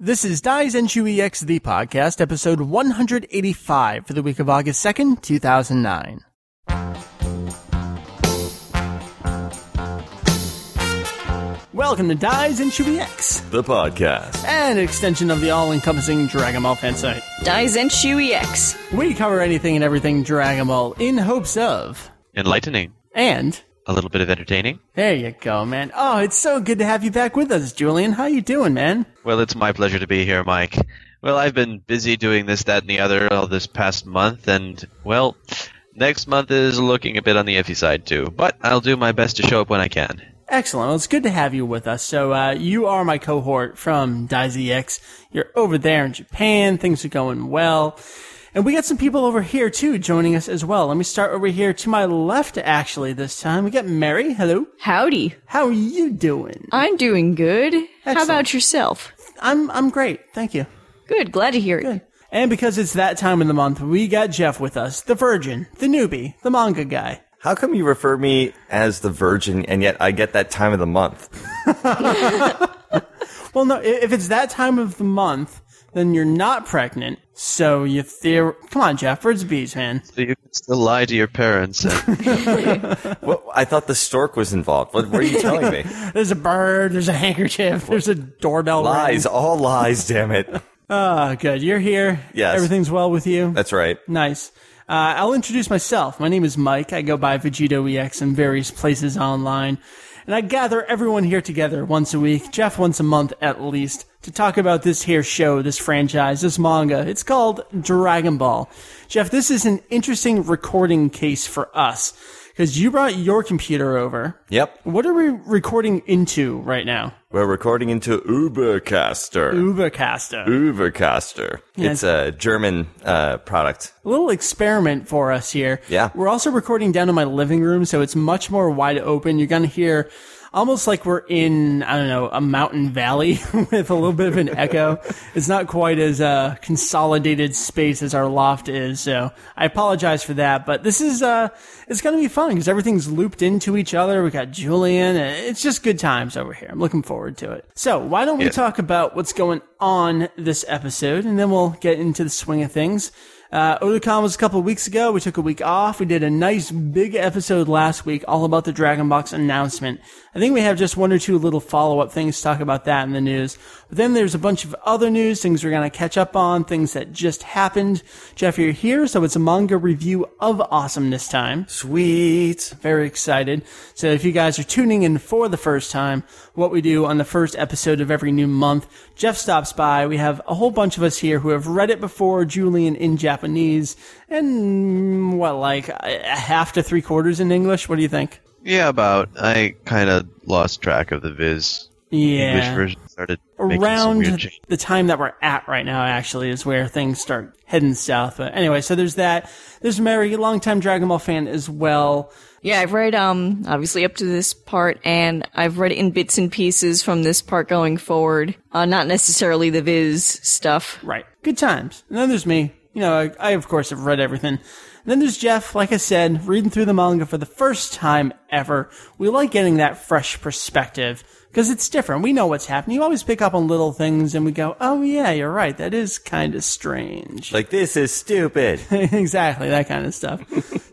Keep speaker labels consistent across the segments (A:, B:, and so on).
A: This is Daizenshuu EX, the podcast, episode 185 for the week of August 2nd, 2009. Welcome to Daizenshuu EX,
B: the podcast.
A: an extension of the all-encompassing Dragon Ball fan site.
C: Daizenshuu EX.
A: We cover anything and everything Dragon Ball in hopes of,
D: enlightening,
A: and
D: a little bit of entertaining.
A: there you go, man. Oh, it's so good to have you back with us, Julian. How you doing, man?
D: Well, it's my pleasure to be here, Mike. Well, I've been busy doing this, that, and the other all this past month, and, well, next month is looking a bit on the iffy side, too. But I'll do my best to show up when I can.
A: Excellent. Well, it's good to have you with us. So, uh, you are my cohort from DaiZX. You're over there in Japan. Things are going well. And we got some people over here too joining us as well. Let me start over here to my left actually this time. We got Meri. Hello.
C: Howdy.
A: How are you doing?
C: I'm doing good. How about yourself?
A: I'm, I'm great. Thank you.
C: Good. Glad to hear it.
A: And because it's that time of the month, we got Jeff with us. The virgin, the newbie, the manga guy.
B: How come you refer me as the virgin and yet I get that time of the month?
A: Well, no, if it's that time of the month, then you're not pregnant. So you theor- come on, Jeff, birds and bees, man.
D: So you can still lie to your parents.
B: Well, I thought the stork was involved. What were you telling me?
A: There's a bird, there's a handkerchief, there's a doorbell.
B: lies,
A: ring.
B: all lies, damn it.
A: Ah, good. You're here.
B: Yes.
A: Everything's well with you.
B: That's right.
A: nice. Uh, I'll introduce myself. My name is Mike. I go by Vegetto EX in various places online. And I gather everyone here together once a week, Jeff once a month at least, to talk about this here show, this franchise, this manga. It's called Dragon Ball. Jeff, this is an interesting recording case for us. Because you brought your computer over.
B: Yep.
A: What are we recording into right now?
B: We're recording into Ubercaster.
A: Ubercaster.
B: Ubercaster. It's a German uh, product.
A: a little experiment for us here.
B: Yeah.
A: We're also recording down in my living room, so it's much more wide open. You're going to hear almost like we're in, I don't know, a mountain valley with a little bit of an echo. It's not quite as uh, consolidated space as our loft is, so I apologize for that. But this is, uh, it's going to be fun because everything's looped into each other. We got Julian. It's just good times over here. I'm looking forward to it. So why don't we
D: Yeah.
A: talk about what's going on this episode and then we'll get into the swing of things. Uh, Otakon was a couple weeks ago. We took a week off. We did a nice big episode last week all about the Dragon Box announcement. I think we have just one or two little follow up things to talk about that in the news. But then there's a bunch of other news, things we're going to catch up on, things that just happened. Jeff, you're here, so it's a manga review of Awesome this time.
B: Sweet.
A: Very excited. So if you guys are tuning in for the first time, what we do on the first episode of every new month, Jeff stops by. We have a whole bunch of us here who have read it before, Julian in Japanese, and what, like a half to three quarters in English? What do you think?
D: yeah, about. I kind of lost track of the Viz English
A: Yeah.
D: version. Started making some
A: Around
D: weird
A: the time that we're at right now, actually, is where things start heading south. But anyway, so there's that. There's Meri, a longtime Dragon Ball fan as well.
C: Yeah, I've read, um, obviously up to this part, and I've read in bits and pieces from this part going forward. Uh, not necessarily the Viz stuff.
A: Right. Good times. And then there's me. You know, I, I of course have read everything. And then there's Jeff, like I said, reading through the manga for the first time ever. We like getting that fresh perspective because it's different. We know what's happening. You always pick up on little things and we go, oh yeah, you're right. That is kind of strange.
B: Like, this is stupid.
A: exactly, that kind of stuff.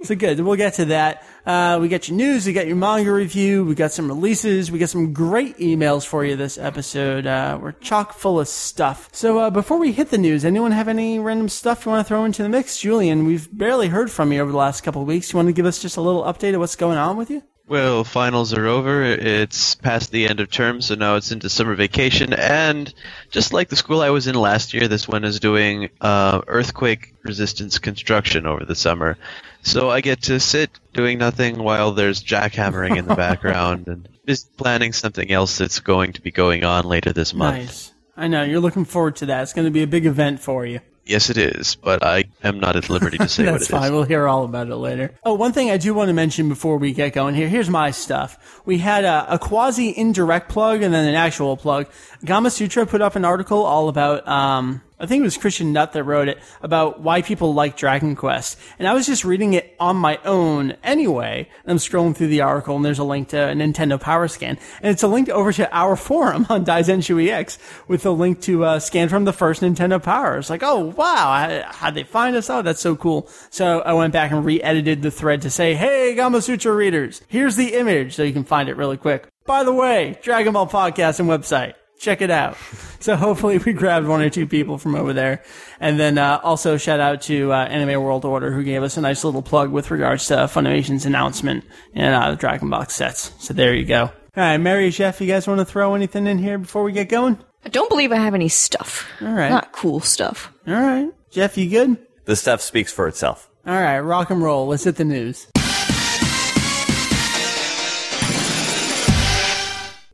A: so good. We'll get to that. Uh, we got your news, we got your manga review, we got some releases, we got some great emails for you this episode. Uh, we're chock full of stuff. So uh, before we hit the news, anyone have any random stuff you want to throw into the mix? Julian, we've barely heard from you over the last couple of weeks. You want to give us just a little update of what's going on with you?
D: Well, finals are over. It's past the end of term, so now it's into summer vacation. And just like the school I was in last year, this one is doing uh, earthquake resistance construction over the summer. So I get to sit doing nothing while there's jackhammering in the background and just planning something else that's going to be going on later this month.
A: Nice. I know, you're looking forward to that. It's going to be a big event for you.
D: Yes, it is, but I am not at liberty to say what it
A: That's
D: is.
A: fine. We'll hear all about it later. Oh, one thing I do want to mention before we get going here. Here's my stuff. We had a, a quasi indirect plug and then an actual plug. Gamasutra put up an article all about um, I think it was Christian Nutt that wrote it about why people like Dragon Quest. And I was just reading it on my own anyway. And I'm scrolling through the article and there's a link to a Nintendo Power Scan. And it's a link over to our forum on Daizenshuu EX with a link to scan from the first Nintendo Power. It's like, oh wow, how'd they find us? Oh, that's so cool. So I went back and re-edited the thread to say, hey, Gamasutra readers, here's the image so you can find it really quick. By the way, Dragon Ball podcast and website. Check it out. So hopefully we grabbed one or two people from over there. And then uh, also shout out to uh, Anime World Order who gave us a nice little plug with regards to Funimation's announcement and uh, the Dragon Box sets. So there you go. All right, Meri, Jeff, you guys want to throw anything in here before we get going?
C: I don't believe I have any stuff.
A: All right.
C: Not cool stuff.
A: All right. Jeff, you good?
B: The stuff speaks for itself.
A: All right, rock and roll. Let's hit the news.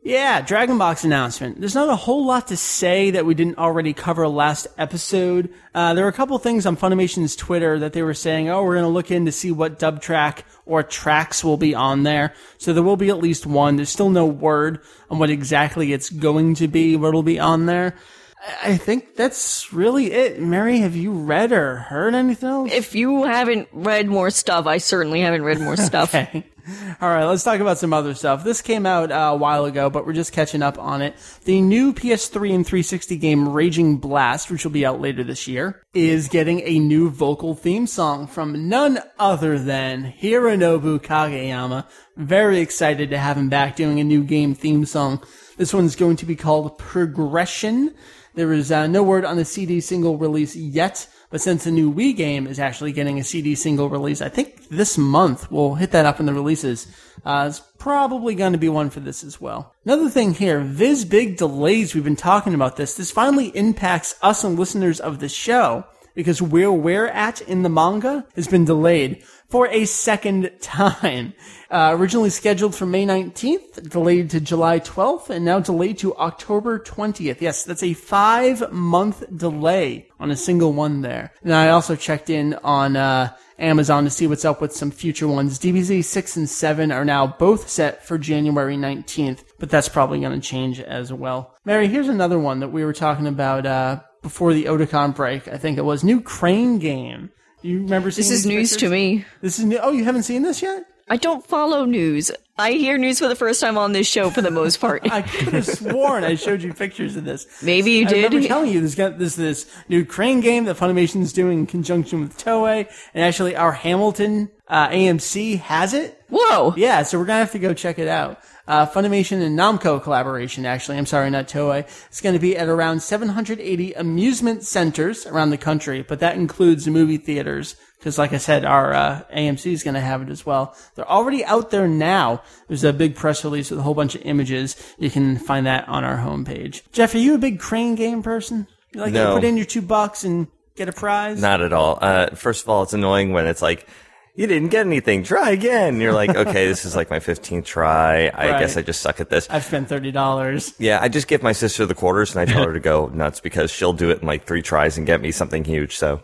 A: Yeah, Dragon Box announcement. There's not a whole lot to say that we didn't already cover last episode. Uh, there were a couple things on Funimation's Twitter that they were saying, oh, we're going to look in to see what dub track or tracks will be on there. So there will be at least one. There's still no word on what exactly it's going to be, what'll be on there. I think that's really it. Meri, have you read or heard anything else?
C: If you haven't read more stuff, I certainly haven't read more stuff.
A: Okay. All right, let's talk about some other stuff. This came out uh, a while ago, but we're just catching up on it. The new PS3 and 360 game Raging Blast, which will be out later this year, is getting a new vocal theme song from none other than Hironobu Kageyama. Very excited to have him back doing a new game theme song. This one's going to be called Progression. There is uh, no word on the CD single release yet, but since the new Wii game is actually getting a CD single release, I think this month we'll hit that up in the releases. Uh, it's probably going to be one for this as well. Another thing here, Viz big delays. We've been talking about this. This finally impacts us and listeners of the show because where we're at in the manga has been delayed for a second time. Uh, originally scheduled for May 19th, delayed to July 12th, and now delayed to October 20th. Yes, that's a five month delay on a single one there. And I also checked in on, uh, Amazon to see what's up with some future ones. DBZ 6 and 7 are now both set for January 19th, but that's probably going to change as well. Meri, here's another one that we were talking about, uh, before the Otakon break. I think it was new Crane game. You remember seeing
C: This is news
A: pictures?
C: to me.
A: This is new. Oh, you haven't seen this yet?
C: I don't follow news. I hear news for the first time on this show for the most part.
A: I could have sworn I showed you pictures of this.
C: Maybe you did.
A: I remember telling you there's got this this new Crane game that Funimation's doing in conjunction with Toei, and actually our Hamilton uh, AMC has it.
C: Whoa!
A: Yeah, so we're gonna have to go check it out. Uh, Funimation and Namco collaboration, actually. I'm sorry, not Toei. It's going to be at around 780 amusement centers around the country, but that includes movie theaters. Because, like I said, our uh, AMC is going to have it as well. They're already out there now. There's a big press release with a whole bunch of images. You can find that on our homepage. Jeff, are you a big crane game person? You like to put in your two bucks and get a prize?
B: Not at all. Uh, first of all, it's annoying when it's like, you didn't get anything. Try again. You're like, okay, this is like my 15th try. I
A: Right.
B: guess I just suck at this.
A: I've spent thirty dollars.
B: Yeah, I just give my sister the quarters and I tell her to go nuts because she'll do it in like three tries and get me something huge. So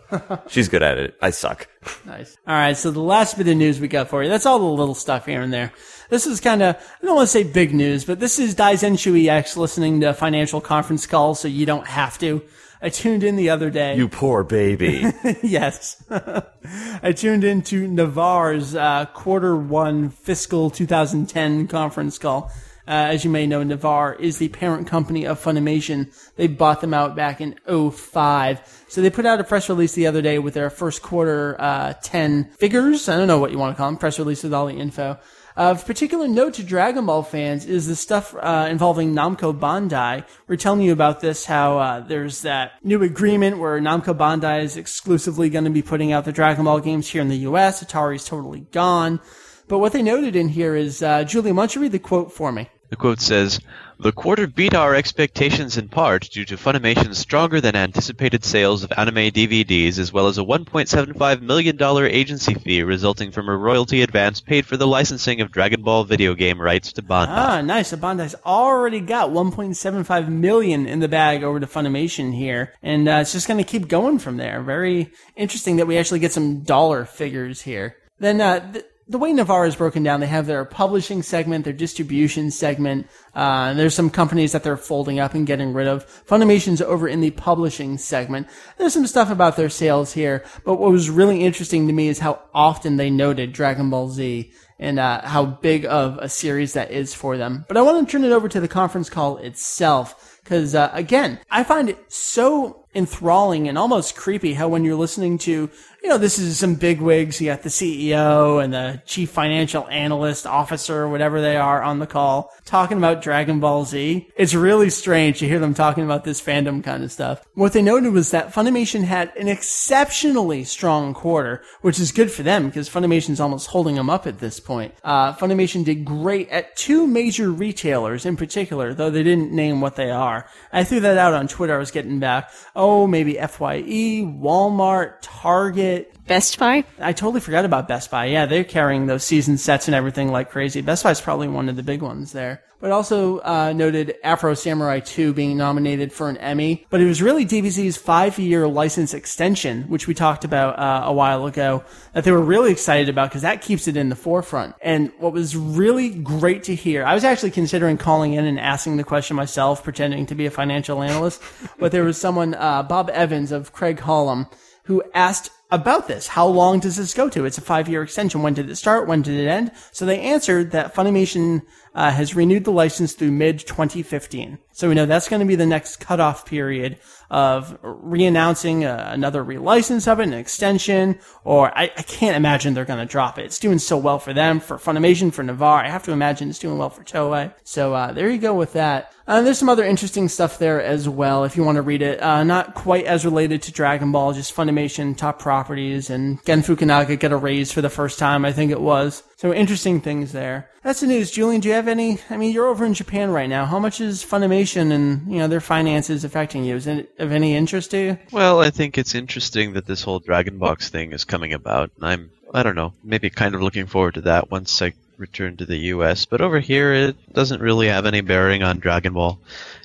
B: she's good at it. I suck.
A: Nice. All right. So the last bit of news we got for you. That's all the little stuff here and there. This is kind of, I don't want to say big news, but this is Daizenshuu EX listening to financial conference calls so you don't have to. I tuned in the other day.
B: You poor baby.
A: yes. I tuned into Navarre's uh, quarter one fiscal 2010 conference call. Uh, as you may know, Navarre is the parent company of Funimation. They bought them out back in 05. So they put out a press release the other day with their first quarter uh, 10 figures. I don't know what you want to call them. Press release with all the info. Of particular note to Dragon Ball fans is the stuff uh, involving Namco Bandai. We're telling you about this, how uh, there's that new agreement where Namco Bandai is exclusively going to be putting out the Dragon Ball games here in the U.S. Atari's totally gone. But what they noted in here is, uh, Julian, why don't you read the quote for me?
D: The quote says, The quarter beat our expectations in part due to Funimation's stronger than anticipated sales of anime DVDs, as well as a $1.75 million agency fee resulting from a royalty advance paid for the licensing of Dragon Ball video game rights to Bandai.
A: Ah, nice. So Bandai's already got $1.75 million in the bag over to Funimation here, and uh, it's just going to keep going from there. Very interesting that we actually get some dollar figures here. Then uh, th- the way Navarre is broken down, they have their publishing segment, their distribution segment. Uh, there's some companies that they're folding up and getting rid of. Funimation's over in the publishing segment. There's some stuff about their sales here, but what was really interesting to me is how often they noted Dragon Ball Z and uh, how big of a series that is for them. But I want to turn it over to the conference call itself because uh, again, I find it so enthralling and almost creepy how when you're listening to you know, this is some big wigs. You got the CEO and the chief financial analyst officer, whatever they are on the call talking about Dragon Ball Z. It's really strange to hear them talking about this fandom kind of stuff. What they noted was that Funimation had an exceptionally strong quarter, which is good for them because Funimation's almost holding them up at this point. Uh, Funimation did great at two major retailers in particular, though they didn't name what they are. I threw that out on Twitter. I was getting back. Oh, maybe FYE, Walmart, Target,
C: Best Buy?
A: I totally forgot about Best Buy. Yeah, they're carrying those season sets and everything like crazy. Best Buy is probably one of the big ones there. But also uh, noted Afro Samurai 2 being nominated for an Emmy. But it was really DBZ's five-year license extension, which we talked about uh, a while ago, that they were really excited about because that keeps it in the forefront. And what was really great to hear, I was actually considering calling in and asking the question myself, pretending to be a financial analyst. but there was someone, uh, Bob Evans of Craig-Hallum, who asked about this. How long does this go to? It's a five year extension. When did it start? When did it end? So they answered that Funimation uh, has renewed the license through mid 2015. So we know that's going to be the next cutoff period of re-announcing uh, another relicense of it, an extension, or I, I can't imagine they're going to drop it. It's doing so well for them, for Funimation, for Navarre. I have to imagine it's doing well for Toei. So uh, there you go with that. Uh, there's some other interesting stuff there as well if you want to read it. Uh, not quite as related to Dragon Ball, just Funimation top properties and Gen Fukunaga get a raise for the first time, I think it was. So interesting things there. That's the news. Julian, do you have any? I mean, you're over in Japan right now. How much is Funimation and you know their finances affecting you? Is it of any interest to you?
D: Well, I think it's interesting that this whole Dragon Box thing is coming about. I'm, I don't know, maybe kind of looking forward to that once I return to the U.S. But over here, it doesn't really have any bearing on Dragon Ball.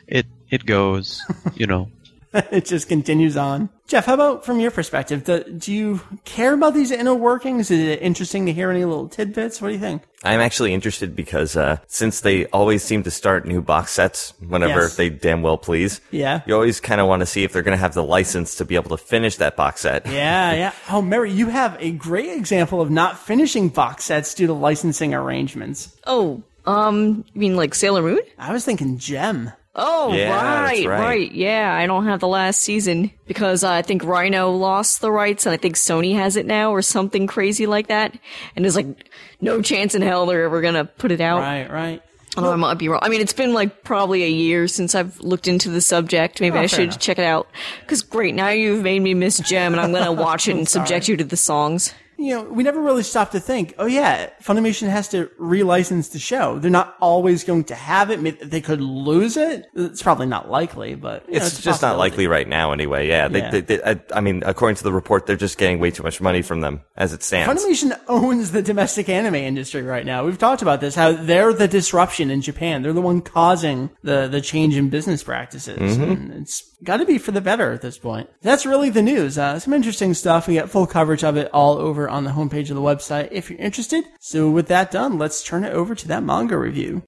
D: It it goes, you know.
A: it just continues on. Jeff, how about from your perspective? Do, do, you care about these inner workings? Is it interesting to hear any little tidbits? What do you think?
B: I'm actually interested because uh, since they always seem to start new box sets whenever yes. they damn well please.
A: Yeah.
B: You always kind of want to see if they're going to have the license to be able to finish that box set.
A: Yeah, yeah. Oh, Meri, you have a great example of not finishing box sets due to licensing arrangements.
C: Oh, um, you mean like Sailor Moon?
A: I was thinking Jem.
C: Oh,
B: yeah,
C: right,
B: right,
C: right, Yeah, I don't have the last season because uh, I think Rhino lost the rights and I think Sony has it now or something crazy like that. And there's like no chance in hell they're ever gonna put it out.
A: Right, right.
C: Although I might be wrong. I mean, it's been like probably a year since I've looked into the subject. Maybe
A: Oh,
C: I should
A: enough.
C: check it out. Cause great, now you've made me miss Jem and I'm gonna watch it and subject you to the songs.
A: You know, we never really stopped to think, oh yeah, Funimation has to relicense the show. They're not always going to have it. They could lose it. It's probably not likely, but you know,
B: It's just not likely right now, anyway. Yeah, they,
A: Yeah.
B: They, they, I, I mean, according to the report, they're just getting way too much money from them as it stands.
A: Funimation owns the domestic anime industry right now. We've talked about this, how they're the disruption in Japan. They're the one causing the, the change in business practices.
B: Mm-hmm.
A: And it's got to be for the better at this point. That's really the news. Uh, some interesting stuff. We got full coverage of it all over on the homepage of the website if you're interested. So with that done, let's turn it over to that manga review.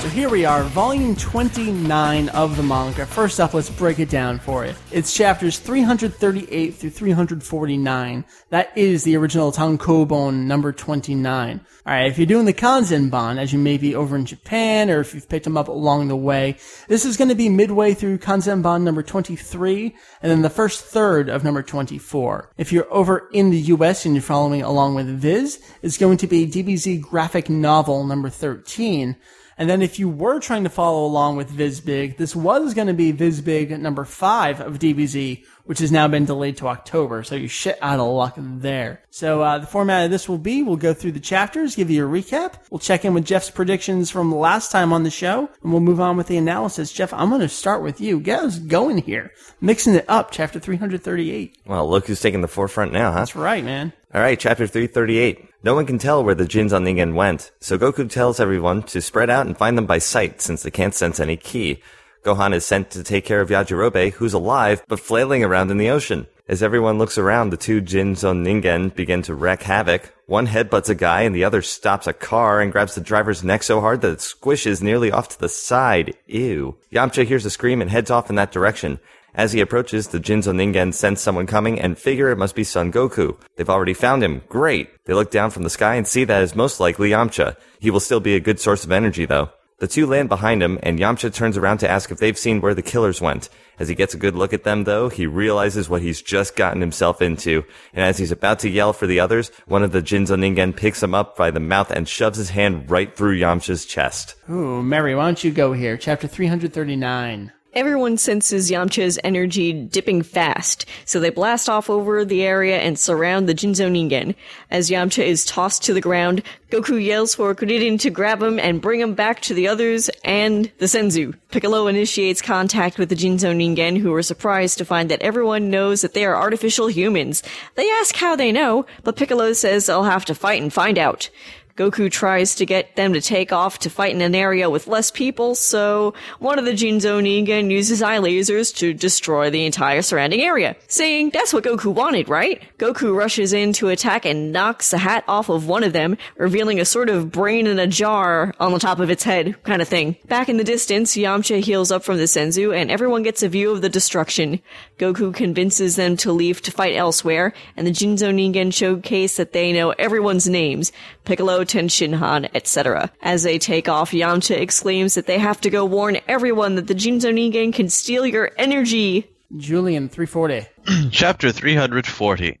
A: So here we are, volume 29 of the manga. First up, let's break it down for you. It's chapters 338 through 349. That is the original Tankobon number 29. Alright, if you're doing the Kanzenban, as you may be over in Japan, or if you've picked them up along the way, this is going to be midway through Kanzenban number 23, and then the first third of number 24. If you're over in the US and you're following along with Viz, it's going to be DBZ graphic novel number 13. And then if you were trying to follow along with VizBig, this was going to be VizBig number five of DBZ, which has now been delayed to October. So you shit out of luck there. So uh, the format of this will be we'll go through the chapters, give you a recap. We'll check in with Jeff's predictions from last time on the show, and we'll move on with the analysis. Jeff, I'm going to start with you. Get us going here. Mixing it up, chapter 338.
B: Well, look who's taking the forefront now, huh?
A: That's right, man.
B: All right, chapter 338. No one can tell where the Jinzo Ningen went, so Goku tells everyone to spread out and find them by sight since they can't sense any ki. Gohan is sent to take care of Yajirobe, who's alive but flailing around in the ocean. As everyone looks around, the two Jinzo Ningen begin to wreak havoc. One headbutts a guy and the other stops a car and grabs the driver's neck so hard that it squishes nearly off to the side. Ew. Yamcha hears a scream and heads off in that direction. As he approaches, the Jinzo Ningen sense someone coming and figure it must be Son Goku. They've already found him. Great. They look down from the sky and see that is most likely Yamcha. He will still be a good source of energy though. The two land behind him, and Yamcha turns around to ask if they've seen where the killers went. As he gets a good look at them, though, he realizes what he's just gotten himself into, and as he's about to yell for the others, one of the Jinzo Ningen picks him up by the mouth and shoves his hand right through Yamcha's chest.
A: Ooh, Mary, why don't you go here? Chapter 339.
C: Everyone senses Yamcha's energy dipping fast, so they blast off over the area and surround the Jinzo Ningen. As Yamcha is tossed to the ground, Goku yells for Kuririn to grab him and bring him back to the others and the Senzu. Piccolo initiates contact with the Jinzo Ningen, who are surprised to find that everyone knows that they are artificial humans. They ask how they know, but Piccolo says they'll have to fight and find out. Goku tries to get them to take off to fight in an area with less people, so one of the Jinzo Ningen uses eye lasers to destroy the entire surrounding area, saying that's what Goku wanted, right? Goku rushes in to attack and knocks the hat off of one of them, revealing a sort of brain in a jar on the top of its head, kind of thing. Back in the distance, Yamcha heals up from the Senzu, and everyone gets a view of the destruction. Goku convinces them to leave to fight elsewhere, and the Jinzo Ningen showcase that they know everyone's names. Piccolo, Tenshinhan, etc. As they take off, Yamcha exclaims that they have to go warn everyone that the Jinzo Ningen can steal your energy.
A: Julian, 340.
D: Chapter 340.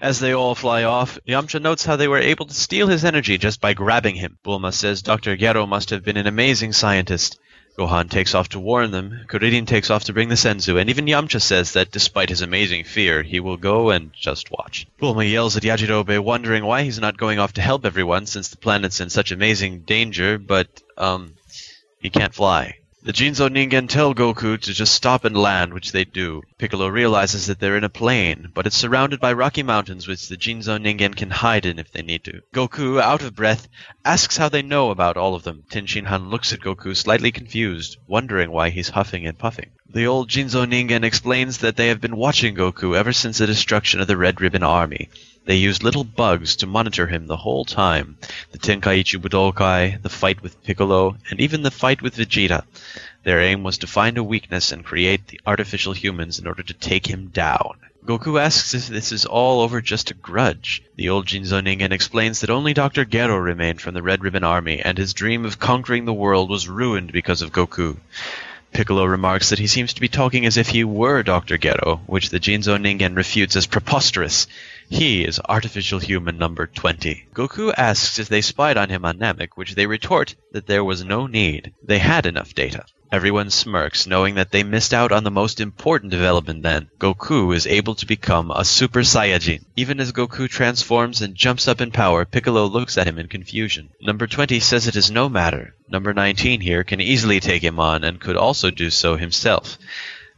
D: As they all fly off, Yamcha notes how they were able to steal his energy just by grabbing him. Bulma says Dr. Gero must have been an amazing scientist. Gohan takes off to warn them, Kuririn takes off to bring the Senzu, and even Yamcha says that despite his amazing fear, he will go and just watch. Bulma yells at Yajirobe, wondering why he's not going off to help everyone since the planet's in such amazing danger, but, um, he can't fly. The Jinzo Ningen tell Goku to just stop and land, which they do. Piccolo realizes that they're in a plain, but it's surrounded by rocky mountains which the Jinzo Ningen can hide in if they need to. Goku, out of breath, asks how they know about all of them. Tenshinhan looks at Goku slightly confused, wondering why he's huffing and puffing. The old Jinzo Ningen explains that they have been watching Goku ever since the destruction of the Red Ribbon Army. They used little bugs to monitor him the whole time. The Tenkaichi Budokai, the fight with Piccolo, and even the fight with Vegeta. Their aim was to find a weakness and create the artificial humans in order to take him down. Goku asks if this is all over just a grudge. The old Jinzo Ningen explains that only Dr. Gero remained from the Red Ribbon Army, and his dream of conquering the world was ruined because of Goku. Piccolo remarks that he seems to be talking as if he were Dr. Gero, which the Jinzo Ningen refutes as preposterous. He is artificial human number 20. Goku asks if they spied on him on Namek, which they retort that there was no need. They had enough data. Everyone smirks, knowing that they missed out on the most important development then. Goku is able to become a Super Saiyajin. Even as Goku transforms and jumps up in power, Piccolo looks at him in confusion. Number 20 says it is no matter. Number 19 here can easily take him on and could also do so himself.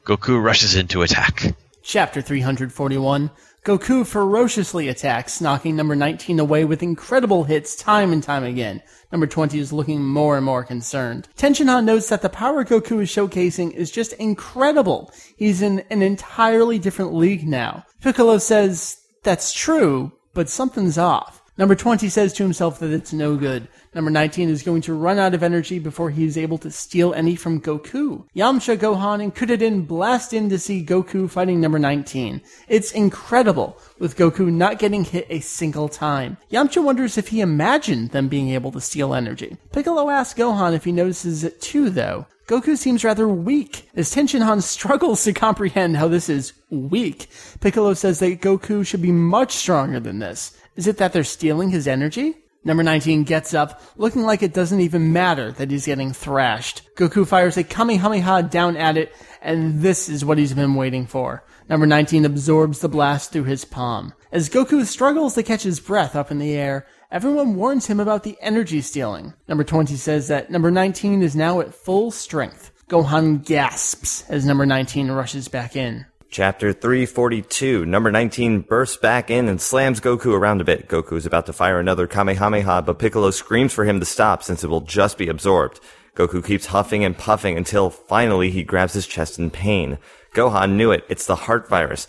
D: Goku rushes into attack.
A: Chapter 341. Goku ferociously attacks, knocking number 19 away with incredible hits time and time again. Number 20 is looking more and more concerned. Tenshinhan notes that the power Goku is showcasing is just incredible. He's in an entirely different league now. Piccolo says, that's true, but something's off. Number 20 says to himself that it's no good. Number 19 is going to run out of energy before he is able to steal any from Goku. Yamcha, Gohan, and Kuririn blast in to see Goku fighting number 19. It's incredible, with Goku not getting hit a single time. Yamcha wonders if he imagined them being able to steal energy. Piccolo asks Gohan if he notices it too, though. Goku seems rather weak, as Tenshinhan struggles to comprehend how this is weak. Piccolo says that Goku should be much stronger than this. Is it that they're stealing his energy? Number 19 gets up, looking like it doesn't even matter that he's getting thrashed. Goku fires a Kamehameha down at it, and this is what he's been waiting for. Number 19 absorbs the blast through his palm. As Goku struggles to catch his breath up in the air, everyone warns him about the energy stealing. Number 20 says that number 19 is now at full strength. Gohan gasps as number 19 rushes back in.
B: Chapter 342. Number 19 bursts back in and slams Goku around a bit. Goku is about to fire another Kamehameha, but Piccolo screams for him to stop since it will just be absorbed. Goku keeps huffing and puffing until finally he grabs his chest in pain. Gohan knew it. It's the heart virus.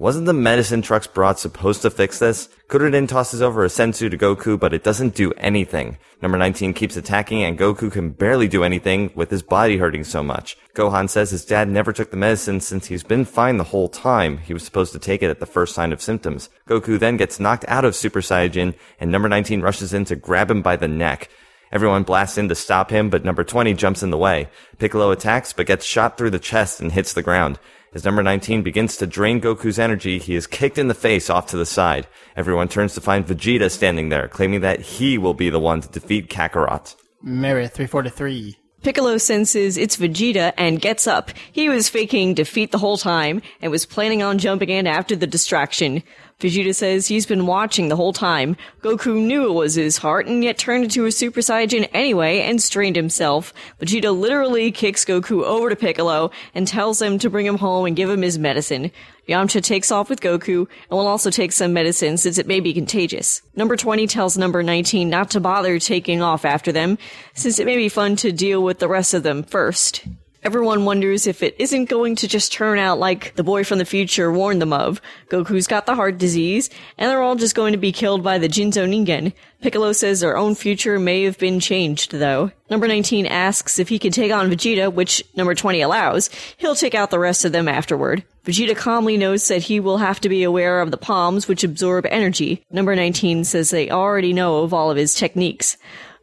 B: Wasn't the medicine Trunks brought supposed to fix this? Kuririn tosses over a senzu to Goku, but it doesn't do anything. Number 19 keeps attacking and Goku can barely do anything with his body hurting so much. Gohan says his dad never took the medicine since he's been fine the whole time. He was supposed to take it at the first sign of symptoms. Goku then gets knocked out of Super Saiyan and number 19 rushes in to grab him by the neck. Everyone blasts in to stop him, but number 20 jumps in the way. Piccolo attacks, but gets shot through the chest and hits the ground. As number 19 begins to drain Goku's energy, he is kicked in the face off to the side. Everyone turns to find Vegeta standing there, claiming that he will be the one to defeat Kakarot.
A: Meri 343.
C: Piccolo senses it's Vegeta and gets up. He was faking defeat the whole time and was planning on jumping in after the distraction. Vegeta says he's been watching the whole time. Goku knew it was his heart and yet turned into a Super Saiyan anyway and strained himself. Vegeta literally kicks Goku over to Piccolo and tells him to bring him home and give him his medicine. Yamcha takes off with Goku and will also take some medicine since it may be contagious. Number 20 tells number 19 not to bother taking off after them since it may be fun to deal with the rest of them first. Everyone wonders if it isn't going to just turn out like the boy from the future warned them of. Goku's got the heart disease, and they're all just going to be killed by the Jinzo Ningen. Piccolo says their own future may have been changed, though. Number 19 asks if he can take on Vegeta, which number 20 allows. He'll take out the rest of them afterward. Vegeta calmly notes that he will have to be aware of the palms, which absorb energy. Number 19 says they already know of all of his techniques.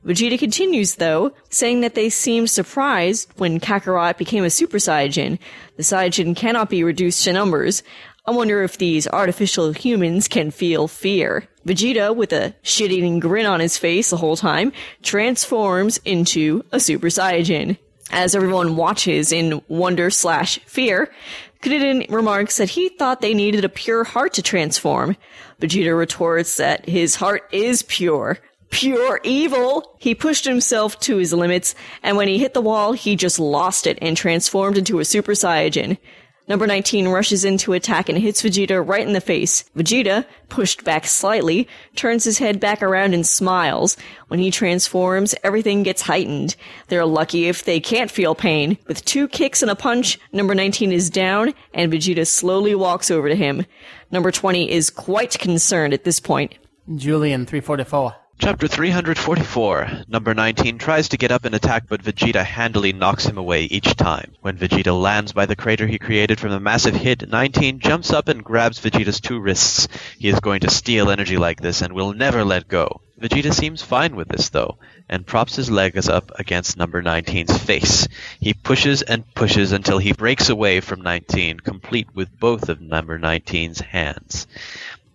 C: Vegeta continues, though, saying that they seemed surprised when Kakarot became a Super Saiyan. The Saiyan cannot be reduced to numbers. I wonder if these artificial humans can feel fear. Vegeta, with a shit-eating grin on his face the whole time, transforms into a Super Saiyan. As everyone watches in wonder slash fear, Kuririn remarks that he thought they needed a pure heart to transform. Vegeta retorts that his heart is pure pure evil. He pushed himself to his limits, and when he hit the wall, he just lost it and transformed into a Super Saiyan. Number 19 rushes in to attack and hits Vegeta right in the face. Vegeta, pushed back slightly, turns his head back around and smiles. When he transforms, everything gets heightened. They're lucky if they can't feel pain. With two kicks and a punch, number 19 is down, and Vegeta slowly walks over to him. Number 20 is quite concerned at this point.
A: Julian 344.
D: Chapter 344. Number 19 tries to get up and attack, but Vegeta handily knocks him away each time. When Vegeta lands by the crater he created from the massive hit, 19 jumps up and grabs Vegeta's two wrists. He is going to steal energy like this and will never let go. Vegeta seems fine with this, though, and props his legs up against number 19's face. He pushes and pushes until he breaks away from 19, complete with both of number 19's hands.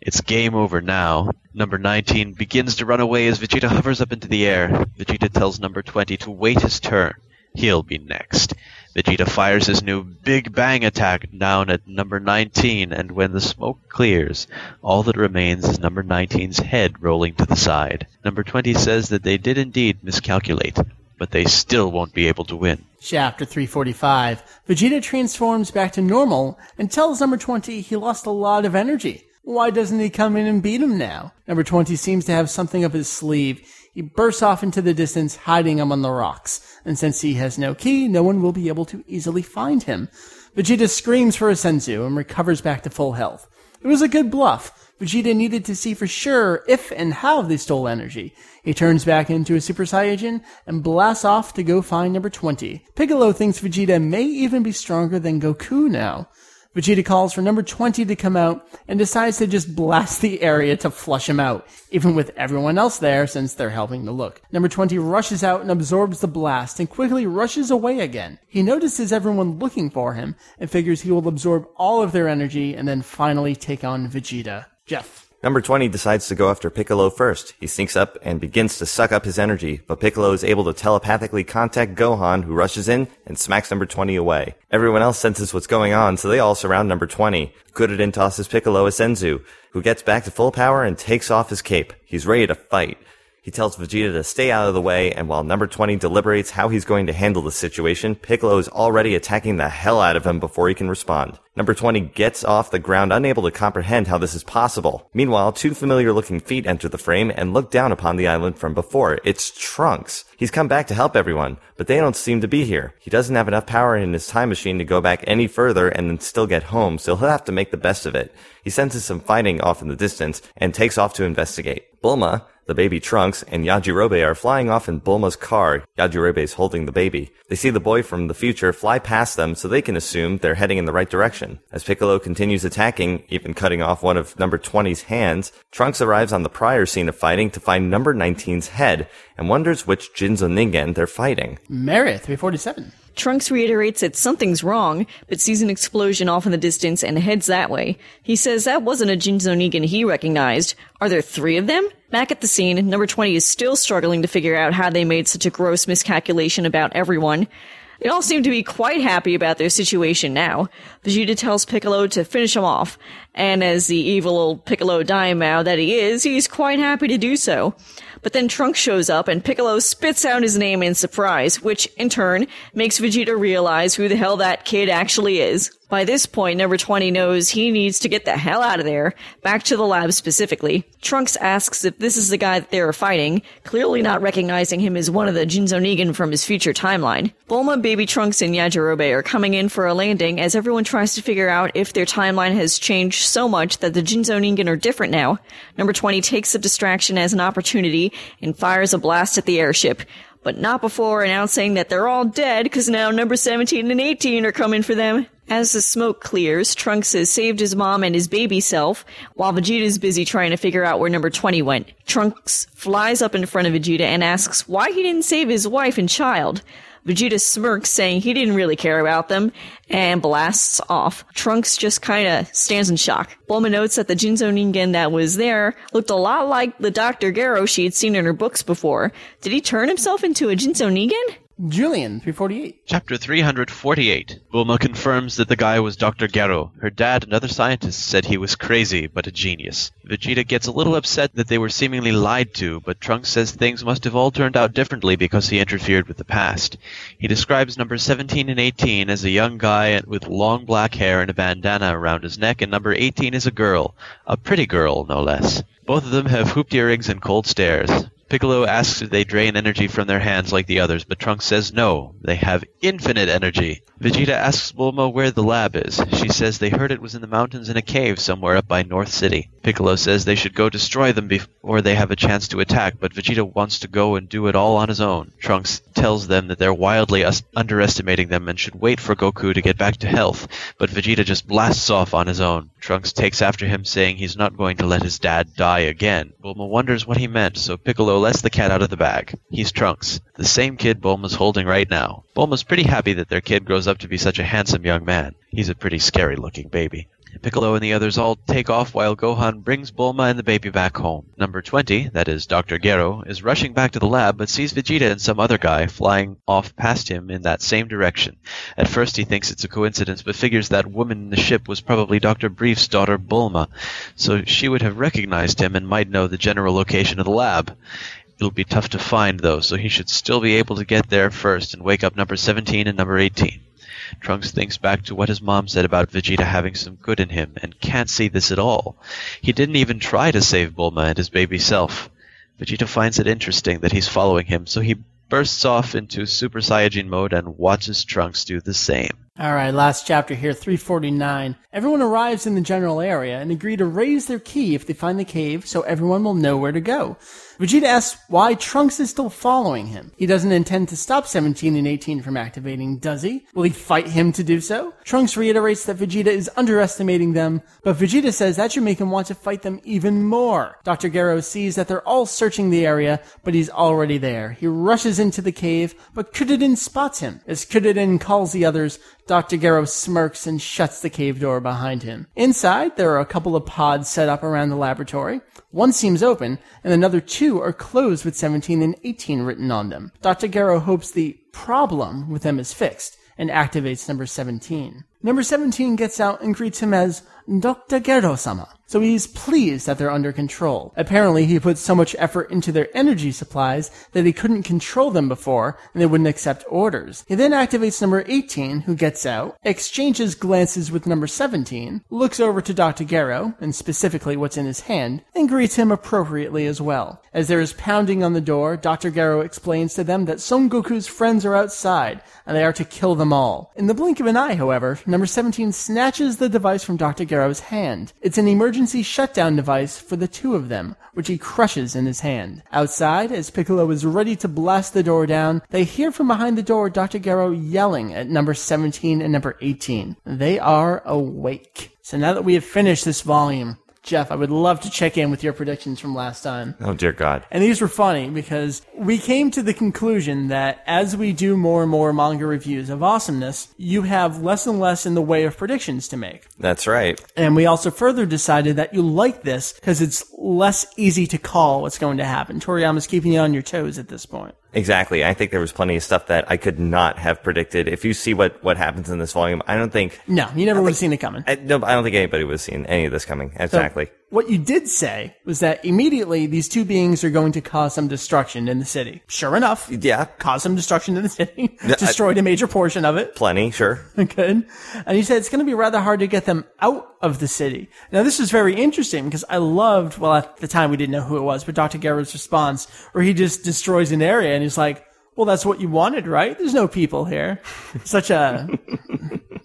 D: It's game over now. Number 19 begins to run away as Vegeta hovers up into the air. Vegeta tells number 20 to wait his turn. He'll be next. Vegeta fires his new Big Bang attack down at number 19, and when the smoke clears, all that remains is number 19's head rolling to the side. Number 20 says that they did indeed miscalculate, but they still won't be able to win.
A: Chapter 345. Vegeta transforms back to normal and tells number 20 he lost a lot of energy. Why doesn't he come in and beat him now? Number 20 seems to have something up his sleeve. He bursts off into the distance, hiding among the rocks. And since he has no ki, no one will be able to easily find him. Vegeta screams for a senzu and recovers back to full health. It was a good bluff. Vegeta needed to see for sure if and how they stole energy. He turns back into a Super Saiyan and blasts off to go find number 20. Piccolo thinks Vegeta may even be stronger than Goku now. Vegeta calls for number 20 to come out and decides to just blast the area to flush him out, even with everyone else there since they're helping to look. Number 20 rushes out and absorbs the blast and quickly rushes away again. He notices everyone looking for him and figures he will absorb all of their energy and then finally take on Vegeta. Jeff.
B: Number 20 decides to go after Piccolo first. He sneaks up and begins to suck up his energy, but Piccolo is able to telepathically contact Gohan, who rushes in and smacks number 20 away. Everyone else senses what's going on, so they all surround number 20. Kuririn tosses Piccolo a Senzu, who gets back to full power and takes off his cape. He's ready to fight. He tells Vegeta to stay out of the way, and while number 20 deliberates how he's going to handle the situation, Piccolo is already attacking the hell out of him before he can respond. Number 20 gets off the ground unable to comprehend how this is possible. Meanwhile, two familiar looking feet enter the frame and look down upon the island from before. It's Trunks. He's come back to help everyone, but they don't seem to be here. He doesn't have enough power in his time machine to go back any further and then still get home, so he'll have to make the best of it. He senses some fighting off in the distance and takes off to investigate. Bulma, the baby Trunks and Yajirobe are flying off in Bulma's car. Yajirobe is holding the baby. They see the boy from the future fly past them so they can assume they're heading in the right direction. As Piccolo continues attacking, even cutting off one of number 20's hands, Trunks arrives on the prior scene of fighting to find number 19's head and wonders which Jinzo Ningen they're fighting.
A: Meri, 347.
C: Trunks reiterates that something's wrong, but sees an explosion off in the distance and heads that way. He says that wasn't a Jinzo Ningen he recognized. Are there three of them? Back at the scene, number 20 is still struggling to figure out how they made such a gross miscalculation about everyone. They all seem to be quite happy about their situation now. Vegeta tells Piccolo to finish him off, and as the evil old Piccolo Daimao that he is, he's quite happy to do so. But then Trunks shows up and Piccolo spits out his name in surprise, which in turn makes Vegeta realize who the hell that kid actually is. By this point, number 20 knows he needs to get the hell out of there, back to the lab specifically. Trunks asks if this is the guy that they are fighting, clearly not recognizing him as one of the Jinzo Ningen from his future timeline. Bulma, Baby Trunks, and Yajirobe are coming in for a landing as everyone tries to figure out if their timeline has changed so much that the Jinzo Ningen are different now. Number 20 takes the distraction as an opportunity and fires a blast at the airship but not before announcing that they're all dead because now number 17 and 18 are coming for them. As the smoke clears, Trunks has saved his mom and his baby self, while Vegeta's busy trying to figure out where number 20 went. Trunks flies up in front of Vegeta and asks why he didn't save his wife and child. Vegeta smirks, saying he didn't really care about them, and blasts off. Trunks just kinda stands in shock. Bulma notes that the Jinzo Ningen that was there looked a lot like the Dr. Gero she had seen in her books before. Did he turn himself into a Jinzo Ningen?
A: Julian, 348.
D: Chapter 348. Bulma confirms that the guy was Dr. Gero. Her dad and other scientists said he was crazy, but a genius. Vegeta gets a little upset that they were seemingly lied to, but Trunks says things must have all turned out differently because he interfered with the past. He describes numbers 17 and 18 as a young guy with long black hair and a bandana around his neck, and number 18 is a girl. A pretty girl, no less. Both of them have hooped earrings and cold stares. Piccolo asks if they drain energy from their hands like the others, but Trunks says no, they have infinite energy. Vegeta asks Bulma where the lab is. She says they heard it was in the mountains in a cave somewhere up by North City. Piccolo says they should go destroy them before they have a chance to attack, but Vegeta wants to go and do it all on his own. Trunks tells them that they're wildly us- underestimating them and should wait for Goku to get back to health, but Vegeta just blasts off on his own. Trunks takes after him saying he's not going to let his dad die again. Bulma wonders what he meant, so Piccolo lets the cat out of the bag. He's Trunks, the same kid Bulma's holding right now. Bulma's pretty happy that their kid grows up to be such a handsome young man. He's a pretty scary looking baby. Piccolo and the others all take off while Gohan brings Bulma and the baby back home. Number 20, that is Dr. Gero, is rushing back to the lab but sees Vegeta and some other guy flying off past him in that same direction. At first he thinks it's a coincidence but figures that woman in the ship was probably Dr. Brief's daughter Bulma, so she would have recognized him and might know the general location of the lab. It'll be tough to find though, so he should still be able to get there first and wake up number 17 and number 18. Trunks thinks back to what his mom said about Vegeta having some good in him and can't see this at all. He didn't even try to save Bulma and his baby self. Vegeta finds it interesting that he's following him, so he bursts off into Super Saiyajin mode and watches Trunks do the same.
A: All right, last chapter here, 349. Everyone arrives in the general area and agree to raise their ki if they find the cave so everyone will know where to go. Vegeta asks why Trunks is still following him. He doesn't intend to stop 17 and 18 from activating, does he? Will he fight him to do so? Trunks reiterates that Vegeta is underestimating them, but Vegeta says that should make him want to fight them even more. Dr. Gero sees that they're all searching the area, but he's already there. He rushes into the cave, but Krillin spots him. As Krillin calls the others, Dr. Gero smirks and shuts the cave door behind him. Inside, there are a couple of pods set up around the laboratory. One seems open, and another two are closed with 17 and 18 written on them. Dr. Gero hopes the problem with them is fixed and activates number 17. Number 17 gets out and greets him as Dr. Gero-sama. So he's pleased that they're under control. Apparently, he put so much effort into their energy supplies that he couldn't control them before, and they wouldn't accept orders. He then activates number 18, who gets out, exchanges glances with number 17, looks over to Dr. Gero, and specifically what's in his hand, and greets him appropriately as well. As there is pounding on the door, Dr. Gero explains to them that Son Goku's friends are outside, and they are to kill them all. In the blink of an eye, however, number 17 snatches the device from Dr. Gero's hand. It's an emergency shutdown device for the two of them, which he crushes in his hand. Outside, as Piccolo is ready to blast the door down, they hear from behind the door Dr. Gero yelling at number 17 and number 18. They are awake. So now that we have finished this volume, Jeff, I would love to check in with your predictions from last time.
B: Oh dear God.
A: And these were funny because we came to the conclusion that as we do more and more manga reviews of awesomeness, you have less and less in the way of predictions to make.
B: That's right.
A: And we also further decided that you like this because it's less easy to call what's going to happen. Toriyama's keeping you on your toes at this point.
B: Exactly. I think there was plenty of stuff that I could not have predicted. If you see what, what happens in this volume, I don't think.
A: No, you never would have seen it coming.
B: I, no, I don't think anybody would have seen any of this coming. Exactly.
A: What you did say was that immediately these two beings are going to cause some destruction in the city. Sure enough,
B: yeah.
A: Cause some destruction in the city, destroyed a major portion of it.
B: Plenty, sure.
A: Good. And you said it's going to be rather hard to get them out of the city. Now, this is very interesting because I loved, well, at the time we didn't know who it was, but Dr. Gero's response where he just destroys an area and he's like, well, that's what you wanted, right? There's no people here. Such a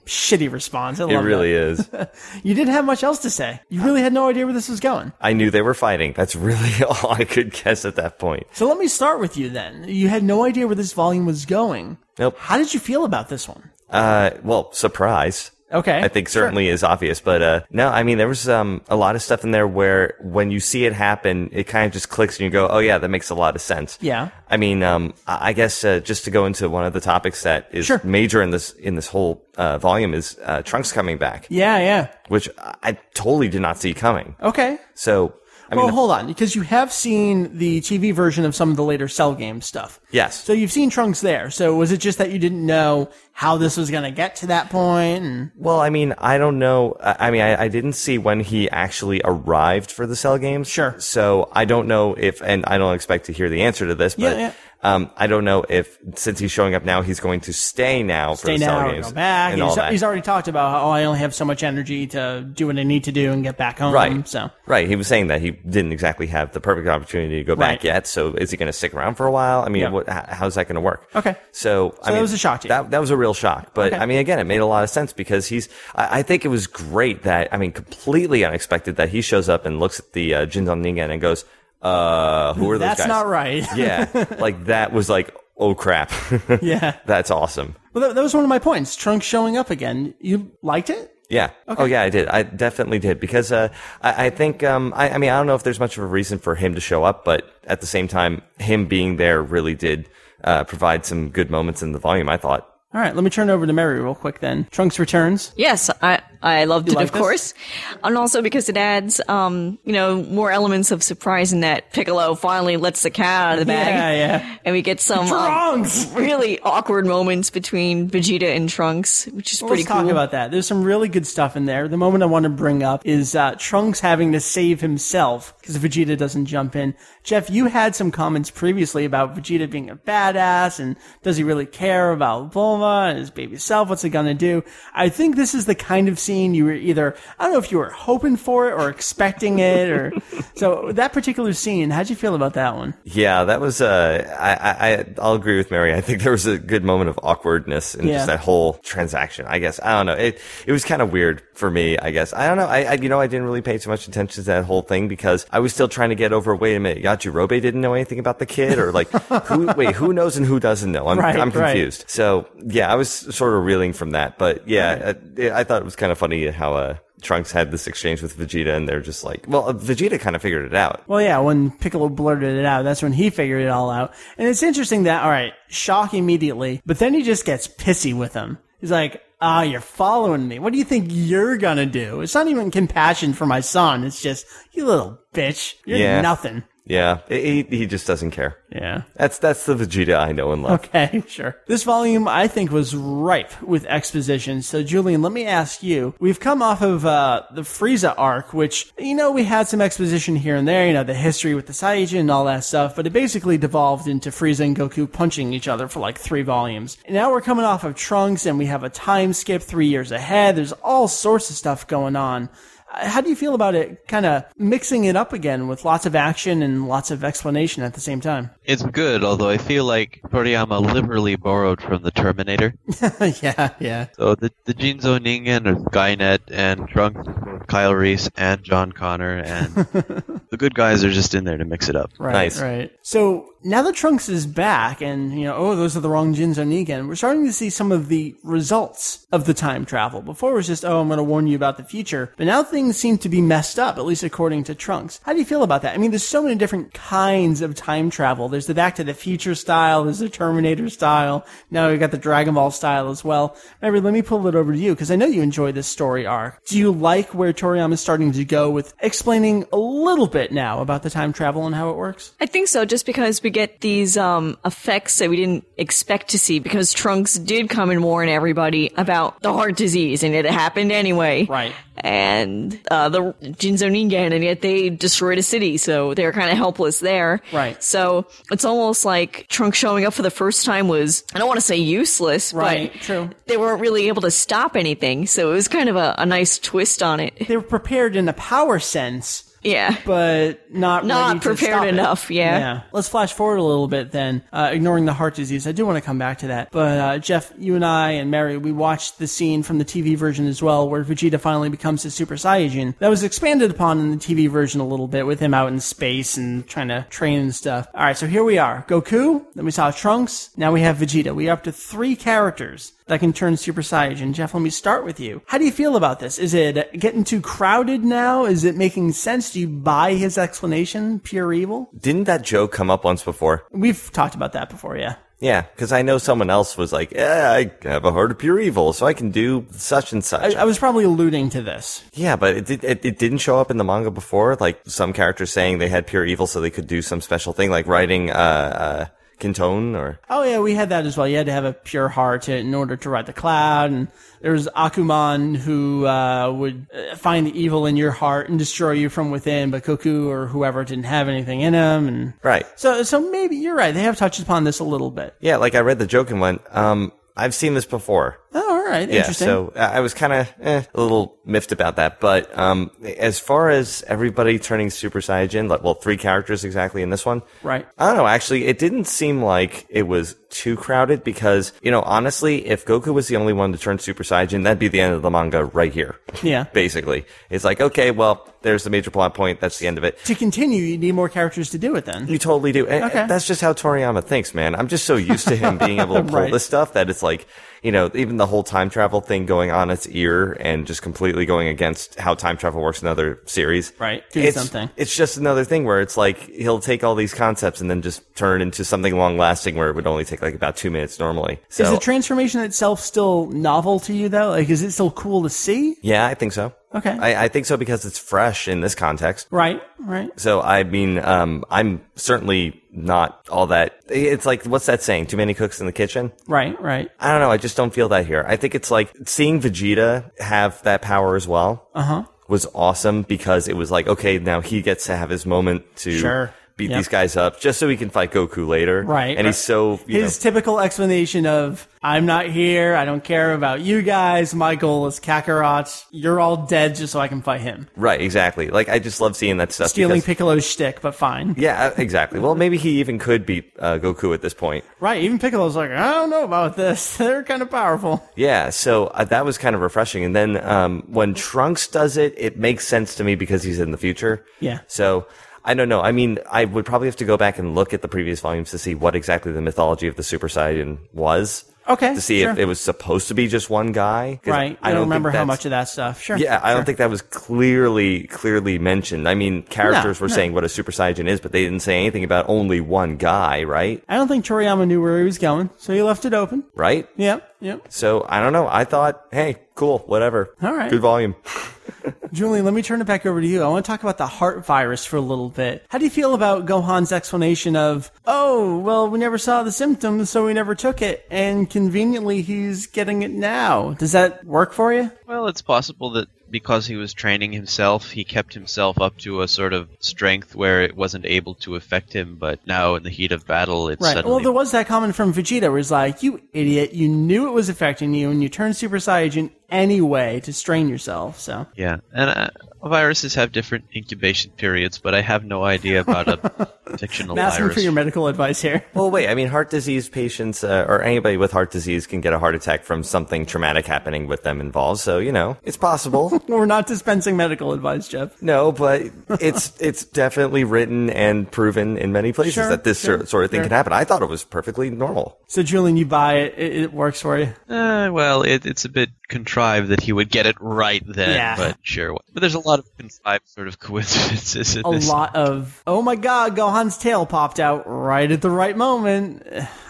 A: shitty response. I
B: It really
A: that.
B: is.
A: You didn't have much else to say. You really had no idea where this was going.
B: I knew they were fighting. That's really all I could guess at that point.
A: So let me start with you then. You had no idea where this volume was going.
B: Nope.
A: How did you feel about this one?
B: Uh, well, surprise.
A: Okay.
B: I think certainly is obvious, but uh, no, I mean there was um, a lot of stuff in there where when you see it happen, it kind of just clicks and you go, "Oh yeah, that makes a lot of sense."
A: Yeah.
B: I mean, um, I guess uh, just to go into one of the topics that is
A: Sure.
B: major in this in this whole uh, volume is uh, Trunks coming back,
A: Yeah, yeah.
B: which I totally did not see coming.
A: Okay.
B: So, I
A: well,
B: mean,
A: hold on, because you have seen the TV version of some of the later Cell game stuff.
B: yes,
A: So you've seen Trunks there. So was it just that you didn't know how this was going to get to that point? And
B: Well, I mean, I don't know. I I mean, I, I didn't see when he actually arrived for the cell games.
A: Sure.
B: So I don't know if, and I don't expect to hear the answer to this, but
A: Yeah, yeah.
B: Um, I don't know if since he's showing up now, he's going to stay now for
A: stay
B: the
A: now
B: games
A: go back.
B: and all
A: He's,
B: that.
A: he's already talked about how oh, I only have so much energy to do what I need to do and get back home.
B: Right.
A: So
B: Right. He was saying that he didn't exactly have the perfect opportunity to go
A: Right.
B: back yet. So is he going to stick around for a while? I mean,
A: Yeah.
B: what, how's that going to work?
A: Okay.
B: So, I
A: that
B: mean,
A: was a shock to you.
B: That, that was a real shock. But
A: Okay.
B: I mean, again, it made a lot of sense because he's, I, I think it was great that, I mean, completely unexpected that he shows up and looks at the uh, Jinzo Ningen and goes, uh, who are those
A: that's
B: guys?
A: not right.
B: yeah. Like that was like, oh crap.
A: yeah.
B: That's awesome.
A: Well, that, that was one of my points. Trunks showing up again. You liked it?
B: Yeah. Oh yeah, I did. I definitely did because uh, I, I think um, I, I mean I don't know if there's much of a reason for him to show up, but at the same time, him being there really did uh, provide some good moments in the volume. I thought.
A: All right, let me turn over to Meri real quick then. Trunks returns.
C: Yes, I I loved it,
A: like
C: of
A: this?
C: course, and also because it adds, um, you know, more elements of surprise in that Piccolo finally lets the cat out of the bag,
A: Yeah, yeah.
C: and we get some um,
A: Trunks!
C: really awkward moments between Vegeta and Trunks, which is
A: Well,
C: pretty
A: let's talk
C: cool.
A: about that. There's some really good stuff in there. The moment I want to bring up is uh, Trunks having to save himself because Vegeta doesn't jump in. Jeff, you had some comments previously about Vegeta being a badass and does he really care about Bulma and his baby self? What's he gonna do? I think this is the kind of scene you were either I don't know if you were hoping for it or expecting it or so that particular scene. How'd you feel about that one?
B: Yeah, that was. Uh, I, I I- I'll agree with Meri. I think there was a good moment of awkwardness in
A: Yeah.
B: just that whole transaction. I guess I don't know. It it was kind of weird for me. I guess I don't know. I, I you know I didn't really pay too much attention to that whole thing because I was still trying to get over. Wait a minute, Yajirobe didn't know anything about the kid, or like who? wait, who knows and who doesn't know? I'm
A: Right,
B: I'm
A: right.
B: confused. So yeah, I was sort of reeling from that. But yeah, uh, I thought it was kind of funny how uh, Trunks had this exchange with Vegeta, and they're just like, well, Vegeta kind of figured it out.
A: Well, yeah, when Piccolo blurted it out, that's when he figured it all out. And it's interesting that, all right, shock immediately, but then he just gets pissy with him. He's like, ah, you're following me. What do you think you're gonna do? It's not even compassion for my son. It's just, you little bitch. You're
B: Yeah.
A: nothing.
B: Yeah, he he just doesn't care.
A: Yeah.
B: That's that's the Vegeta I know and love.
A: Okay, sure. This volume, I think, was ripe with exposition. So, Julian, let me ask you. We've come off of uh, the Frieza arc, which, you know, we had some exposition here and there, you know, the history with the Saiyajin and all that stuff, but it basically devolved into Frieza and Goku punching each other for like three volumes. And now we're coming off of Trunks, and we have a time skip three years ahead. There's all sorts of stuff going on. How do you feel about it kind of mixing it up again with lots of action and lots of explanation at the same time?
D: It's good, although I feel like Toriyama liberally borrowed from the Terminator.
A: yeah, yeah.
D: So the the Jinzo Ningen are Skynet and Trunks, Kyle Reese and John Connor, and the good guys are just in there to mix it up.
A: Right,
B: Nice.
A: right. So now that Trunks is back, and you know, oh, those are the wrong Jinzo Ningen, we're starting to see some of the results of the time travel. Before it was just, oh, I'm going to warn you about the future, but now things seem to be messed up, at least according to Trunks. How do you feel about that? I mean, there's so many different kinds of time travel. There's the Back to the Future style, there's the Terminator style. Now we've got the Dragon Ball style as well. Meri, let me pull it over to you because I know you enjoy this story arc. Do you like where Toriyama is starting to go with explaining a little bit now about the time travel and how it works?
C: I think so, just because we get these um, effects that we didn't expect to see, because Trunks did come and warn everybody about the heart disease, and it happened anyway.
A: Right.
C: And uh, the Jinzo Ningen, and yet they destroyed a city, so they're kind of helpless there.
A: Right.
C: So it's almost like Trunks showing up for the first time was, I don't want to say useless,
A: Right,
C: but
A: true.
C: they weren't really able to stop anything, so it was kind of a, a nice twist on it.
A: they were prepared in a power sense,
C: Yeah.
A: but not
C: Not prepared enough, yeah.
A: Yeah. Let's flash forward a little bit then, uh, ignoring the heart disease. I do want to come back to that. But uh, Jeff, you and I and Meri, we watched the scene from the TV version as well, where Vegeta finally becomes a Super Saiyajin. That was expanded upon in the TV version a little bit with him out in space and trying to train and stuff. All right, so here we are: Goku. Then we saw Trunks. Now we have Vegeta. We are up to three characters that can turn Super Saiyan. Jeff, let me start with you. How do you feel about this? Is it getting too crowded now? Is it making sense? Do you buy his explanation, pure evil?
B: Didn't that joke come up once before?
A: We've talked about that before, yeah.
B: Yeah, because I know someone else was like, "Yeah, I have a heart of pure evil, so I can do such and such."
A: I, I was probably alluding to this.
B: yeah, but it, did, it it didn't show up in the manga before. Like some characters saying they had pure evil, so they could do some special thing, like writing uh, uh Kinto'un or
A: Oh yeah, we had that as well. You had to have a pure heart in order to ride the cloud, and there was Akkuman who uh, would uh, find the evil in your heart and destroy you from within. But Goku or whoever didn't have anything in him, and
B: right.
A: so so maybe you're right. They have touched upon this a little bit.
B: Yeah, like I read the joke and went, um, I've seen this before.
A: Oh, right,
B: Yeah,
A: interesting.
B: so I I was kind of eh, a little miffed about that. But um, as far as everybody turning Super Saiyan, like, well, three characters exactly in this one.
A: Right.
B: I don't know. Actually, it didn't seem like it was too crowded because, you know, honestly, if Goku was the only one to turn Super Saiyan, that'd be the end of the manga right here.
A: Yeah.
B: Basically. It's like, okay, well, there's the major plot point. That's the end of it.
A: to continue, you need more characters to do it. Then
B: You totally do. And
A: Okay.
B: That's just how Toriyama thinks, man. I'm just so used to him being able to pull
A: Right.
B: this stuff that it's like, you know, even the whole time travel thing going on its ear and just completely going against how time travel works in other series.
A: Right. Doing
B: It's,
A: something.
B: it's just another thing where it's like he'll take all these concepts and then just turn into something long lasting where it would only take like about two minutes normally. So
A: is the transformation itself still novel to you though? Like, is it still cool to see?
B: yeah, I think so.
A: Okay.
B: I, I think so because it's fresh in this context.
A: Right. Right.
B: So I mean, um, I'm certainly not all that. It's like what's that saying? Too many cooks in the kitchen.
A: Right. Right.
B: I don't know. I just don't feel that here. I think it's like seeing Vegeta have that power as well. Uh
A: Uh-huh.
B: huh. Was awesome because it was like, okay, now he gets to have his moment to
A: Sure.
B: Beat
A: Yep.
B: these guys up just so he can fight Goku later.
A: Right,
B: And
A: right.
B: he's so, you
A: His typical explanation of "I'm not here. I don't care about you guys. My goal is Kakarot. You're all dead just so I can fight him."
B: right, exactly. Like, I just love seeing that stuff.
A: Stealing
B: because-
A: Piccolo's shtick, but fine.
B: yeah, exactly. Well, maybe he even could beat uh, Goku at this point.
A: Right. Even Piccolo's like, I don't know about this. They're kind of powerful.
B: Yeah, so uh, that was kind of refreshing. And then um, when Trunks does it, it makes sense to me because he's in the future.
A: Yeah.
B: So I don't know. I mean, I would probably have to go back and look at the previous volumes to see what exactly the mythology of the Super Saiyan was.
A: Okay,
B: To see if it was supposed to be just one guy.
A: Right. I don't,
B: think
A: remember how much of that stuff. Sure.
B: Yeah, I
A: sure.
B: don't think that was clearly clearly mentioned. I mean, characters
A: No,
B: were
A: no.
B: saying what a Super Saiyan is, but they didn't say anything about only one guy, right?
A: I don't think Toriyama knew where he was going, so he left it open.
B: Right?
A: Yep. Yep.
B: So I don't know. I thought, hey, cool, whatever.
A: All right.
B: Good volume.
A: Julian, let me turn it back over to you. I want to talk about the heart virus for a little bit. How do you feel about Gohan's explanation of, oh, well, we never saw the symptoms, so we never took it, and conveniently he's getting it now? Does that work for you?
D: Well, it's possible that because he was training himself, he kept himself up to a sort of strength where it wasn't able to affect him. But now, in the heat of battle, it's
A: Right.
D: suddenly
A: Well, there was that comment from Vegeta where he's like, you idiot, you knew it was affecting you, and you turned Super Saiyan anyway to strain yourself, so.
D: yeah. And uh, viruses have different incubation periods, but I have no idea about a fictional
A: I'm asking
D: virus.
A: for your medical advice here.
B: Well, wait. I mean, heart disease patients uh, or anybody with heart disease can get a heart attack from something traumatic happening with them involved. So you know, it's possible.
A: We're not dispensing medical advice, Jeff.
B: no, but it's it's definitely written and proven in many places
A: Sure,
B: that this
A: sure,
B: sort- sort of thing
A: sure.
B: can happen. I thought it was perfectly normal.
A: So, Julian, you buy it, it, it works for you.
D: Uh, well, it, it's a bit contrived that he would get it right then,
A: Yeah.
D: but sure. But there's a lot of contrived sort of coincidences in
A: a lot of oh my god, Gohan's tail popped out right at the right moment.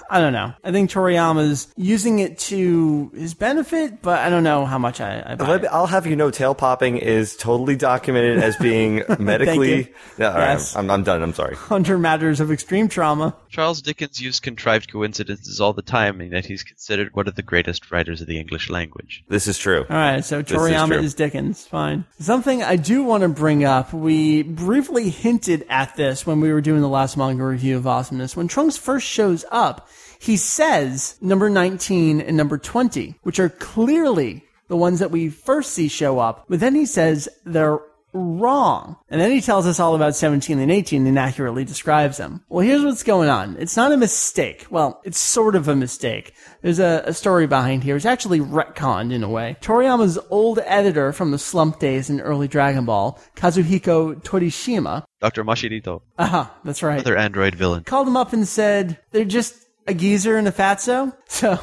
A: I don't know. I think Toriyama's using it to his benefit, but I don't know how much I, I buy
B: Let me-
A: it.
B: I'll have you know, tail popping is totally documented as being medically.
A: you.
B: No, all right,
A: Yes.
B: I'm, I'm done. I'm sorry.
A: under matters of extreme trauma.
D: Charles Dickens used contrived coincidences all the time, and that he's considered one of the greatest writers of the English language.
B: This is true.
A: All right, so Toriyama
B: true.
A: is, Dickens. Fine. Something I do want to bring up. We briefly hinted at this when we were doing the last manga review of Awesomeness. When Trunks first shows up, he says number 19 and number 20, which are clearly the ones that we first see show up. But then he says they're wrong. And then he tells us all about 17 and 18 and accurately describes them. Well, here's what's going on. It's not a mistake. Well, it's sort of a mistake. There's a, a story behind here. It's actually retconned in a way. Toriyama's old editor from the slump days in early Dragon Ball, Kazuhiko Torishima,
D: Dr. Mashirito,
A: uh-huh, that's right
D: another android villain.
A: called him up and said they're just a geezer and a fatso. So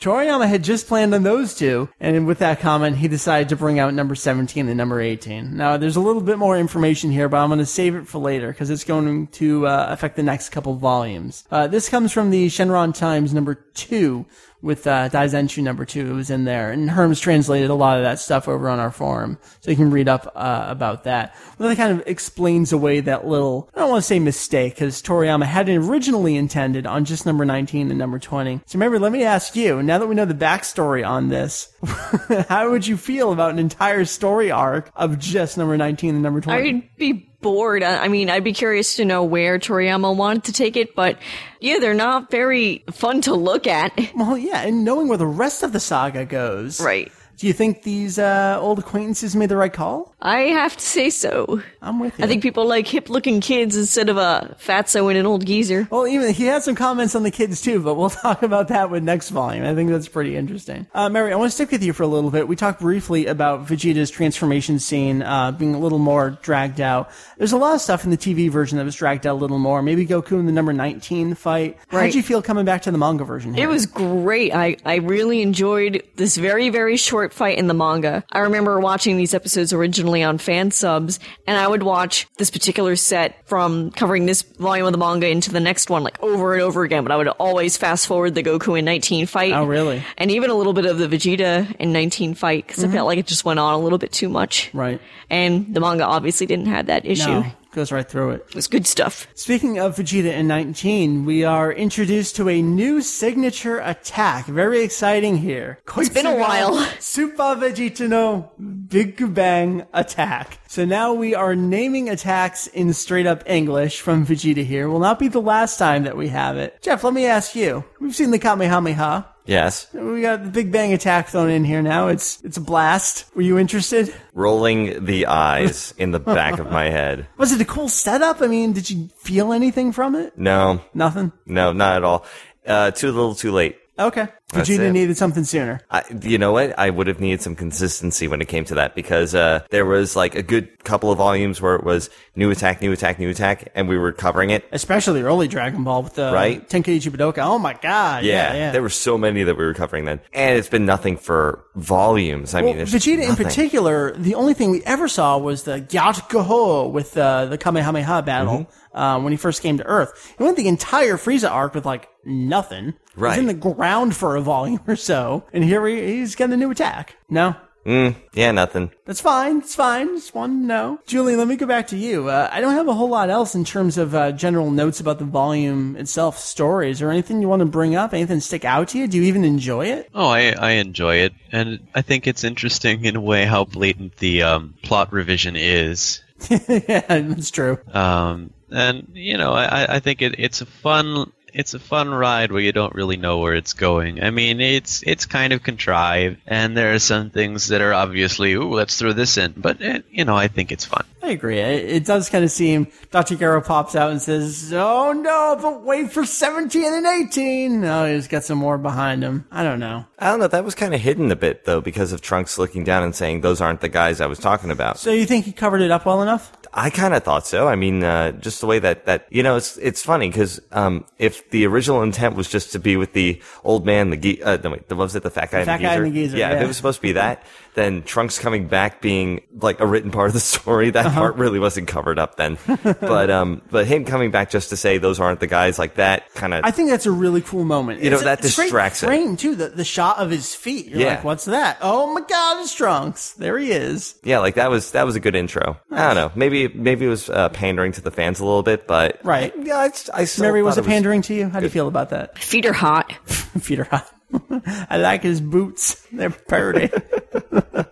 A: Toriyama had just planned on those two, and with that comment, he decided to bring out number 17 and number 18. Now, there's a little bit more information here, but I'm going to save it for later because it's going to uh, affect the next couple volumes. Uh, this comes from the Shenron Times number two with uh, Daizenshuu number two. It was in there, and Herms translated a lot of that stuff over on our forum, so you can read up uh, about that. Well, that kind of explains away that little, I don't want to say mistake, because Toriyama had originally intended on just number 19 and number 20. So remember, let me ask you, now that we know the backstory on this, how would you feel about an entire story arc of just number 19 and number 20?
C: I'd be bored. I I mean, I'd be curious to know where Toriyama wanted to take it, but yeah, they're not very fun to look at.
A: well, yeah, and knowing where the rest of the saga goes.
C: Right.
A: Do you think these uh, old acquaintances made the right call?
C: I have to say so.
A: I'm with you.
C: I think people like hip looking kids instead of a fatso and an old geezer.
A: Well, even he had some comments on the kids too, but we'll talk about that with next volume. I think that's pretty interesting. Uh, Meri, I want to stick with you for a little bit. We talked briefly about Vegeta's transformation scene uh, being a little more dragged out. There's a lot of stuff in the TV version that was dragged out a little more. Maybe Goku in the number 19 fight. How'd
C: Right.
A: you feel coming back to the manga version? Here?
C: It was great. I, I really enjoyed this very, very short fight in the manga. I remember watching these episodes originally on fan subs, and I would watch this particular set from covering this volume of the manga into the next one, like over and over again, but I would always fast forward the Goku in 19 fight.
A: Oh, really?
C: And even a little bit of the Vegeta in 19 fight, because I mm-hmm. felt like it just went on a little bit too much.
A: right.
C: And the manga obviously didn't have that issue.
A: No, goes right through it.
C: It's good stuff.
A: Speaking of Vegeta in 19, we are introduced to a new signature attack. Very exciting here.
C: It's been a while.
A: Super Vegeta no Big Bang attack. So now we are naming attacks in straight up English from Vegeta here. Will not be the last time that we have it. Jeff, let me ask you. We've seen the Kamehameha.
B: Yes.
A: We got the Big Bang attack thrown in here now. It's it's a blast. Were you interested?
B: Rolling the eyes in the back of my head.
A: Was it a cool setup? I mean, did you feel anything from it?
B: No,
A: Nothing.
B: no, not at all. Uh, too little, too late.
A: Okay. Vegeta needed something sooner.
B: I, you know what? I would have needed some consistency when it came to that because uh, there was like a good couple of volumes where it was new attack, new attack, new attack, and we were covering it.
A: especially early Dragon Ball with the
B: Right.
A: Tenkaichi Budokai. Oh my god! Yeah,
B: Yeah,
A: yeah.
B: there were so many that we were covering then, and it's been nothing for volumes. I
A: well,
B: mean,
A: Vegeta in particular, the only thing we ever saw was the Gyatkaho with uh, the Kamehameha battle
B: Mm-hmm.
A: uh, when he first came to Earth. He went the entire Frieza arc with like nothing.
B: Right.
A: He's in the ground for a volume or so, and here he, he's getting a new attack. No, Mm,
B: Yeah, nothing.
A: That's fine. It's fine. Just wanted to know. Julie, let me go back to you. Uh, I don't have a whole lot else in terms of uh, general notes about the volume itself, stories, or anything you want to bring up. Anything stick out to you? Do you even enjoy it?
D: Oh, I, I enjoy it, and I think it's interesting in a way how blatant the um, plot revision is.
A: yeah, that's true.
D: Um, and you know, I, I think it, it's a fun it's a fun ride where you don't really know where it's going. I mean, it's it's kind of contrived, and there are some things that are obviously, ooh, let's throw this in. But eh, you know, I think it's fun.
A: I agree. It, it does kind of seem Dr. Gero pops out and says, "Oh no, but wait for 17 and 18." No, he's got some more behind him. I don't know.
B: I don't know. That was kind of hidden a bit though, because of Trunks looking down and saying, "Those aren't the guys I was talking about."
A: So you think he covered it up well enough?
B: I kind of thought so. I mean, uh, just the way that, that, you know, it's, it's funny because, um, if the original intent was just to be with the old man, the, ge- uh, no, wait, the, what was it, the fat guy,
A: fat
B: and, the
A: guy
B: geezer?
A: and the geezer,
B: Yeah, if
A: yeah.
B: it was supposed to be that, then Trunks coming back being like a written part of the story, that
A: Uh-huh.
B: part really wasn't covered up then. but, um, but him coming back just to say those aren't the guys like that kind of,
A: I think that's a really cool moment.
B: You know,
A: It's a-
B: that
A: it's a great
B: distracts it.
A: frame too. The, the shot of his feet. You're
B: Yeah.
A: like, what's that? Oh my God, it's Trunks. There he is.
B: yeah, like that was, that was a good intro. I don't know. Maybe, maybe it was, uh, pandering to the fans a little bit, but.
A: Right.
B: Yeah, I, I still
A: Meri, was it pandering to you? How do you feel about that?
C: Feet are hot.
A: Feet are hot. I like his boots. They're pretty.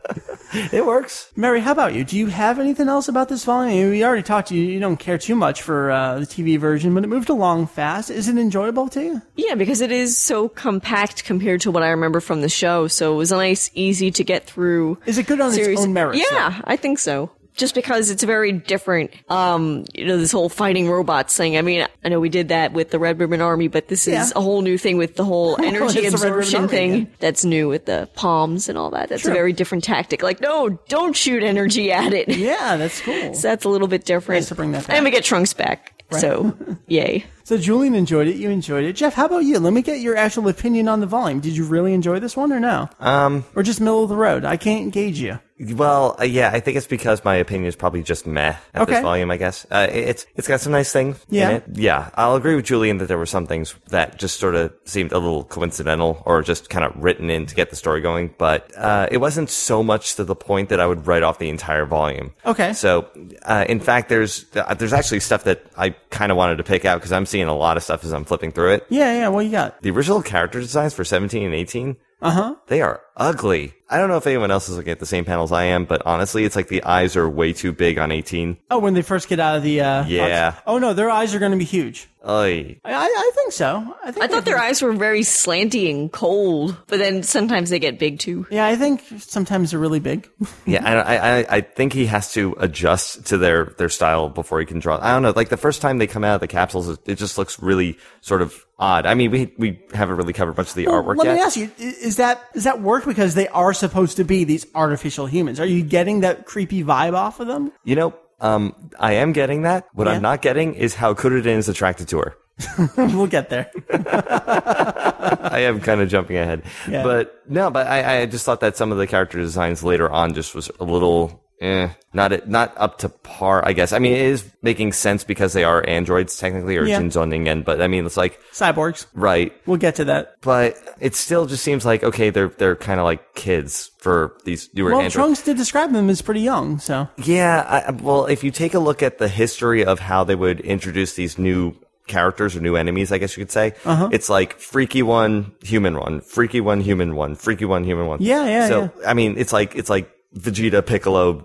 B: It works.
A: Meri, how about you? Do you have anything else about this volume? I mean, we already talked to you. You don't care too much for uh, the TV version, but it moved along fast. Is it enjoyable to you?
C: Yeah, because it is so compact compared to what I remember from the show. So it was nice, easy to get through.
A: Is it good on
C: series.
A: its own merits?
C: Yeah, I think so. Just because it's very different, um, you know, this whole fighting robots thing. I mean, I know we did that with the Red Ribbon Army, but this
A: Yeah.
C: is a whole new thing with the whole energy
A: It's the Red Ribbon
C: absorption thing.
A: again.
C: That's new with the palms and all that. That's a very different tactic. Like, no, don't shoot energy at it.
A: Yeah, that's cool.
C: So that's a little bit different.
A: Nice to bring that back.
C: And we get Trunks back. So, yay.
A: So Julian enjoyed it. You enjoyed it. Jeff, how about you? Let me get your actual opinion on the volume. Did you really enjoy this one or no? Um, or just middle of the road? I can't engage you.
B: Well, uh, yeah, I think it's because my opinion is probably just meh at
A: Okay.
B: this volume. I guess uh, it- it's it's got some nice things
A: Yeah.
B: in it. Yeah, I'll agree with Julian that there were some things that just sort of seemed a little coincidental or just kind of written in to get the story going. But uh, it wasn't so much to the point that I would write off the entire volume.
A: Okay.
B: So, uh, in fact, there's uh, there's actually stuff that I kind of wanted to pick out because I'm seeing a lot of stuff as I'm flipping through it.
A: Yeah, yeah. What you got?
B: The original character designs for 17 and 18
A: Uh huh.
B: they are ugly. I don't know if anyone else is looking at the same panels I am, but honestly, it's like the eyes are way too big on 18.
A: Oh, when they first get out of the. Uh,
B: Yeah.
A: box. Oh no, their eyes are going to be huge.
B: Oy.
A: I, I, I think so. I think.
C: I thought their eyes were very slanty and cold, but then sometimes they get big too.
A: Yeah, I think sometimes they're really big.
B: Yeah, I, I, I think he has to adjust to their, their style before he can draw. I don't know. Like the first time they come out of the capsules, it, it just looks really sort of odd. I mean, we, we haven't really covered much of the artwork
A: Let
B: yet.
A: me ask you: i- Is that is that work because they are supposed to be these artificial humans? Are you getting that creepy vibe off of them?
B: You know, um, I am getting that. What
A: Yeah.
B: I'm not getting is how Kuririn is attracted to her.
A: we'll get there.
B: I am kind of jumping ahead.
A: Yeah.
B: But no, but I, I just thought that some of the character designs later on just was a little eh, not it, not up to par, I guess. I mean, it is making sense because they are androids technically or
A: Yeah.
B: Jinzo Ningen, but I mean, it's like
A: Cyborgs.
B: right.
A: We'll get to that.
B: But it still just seems like okay, they're they're kind of like kids for these newer
A: Well,
B: androids.
A: Trunks did describe them as pretty young, so
B: Yeah, I, well, if you take a look at the history of how they would introduce these new characters or new enemies, I guess you could say,
A: Uh-huh.
B: it's like freaky one, human one, freaky one, human one, freaky one, human one.
A: Yeah, yeah,
B: So I mean, it's like it's like Vegeta, Piccolo,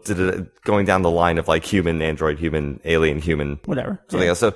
B: going down the line of like human, android, human, alien, human,
A: whatever.
B: something else. So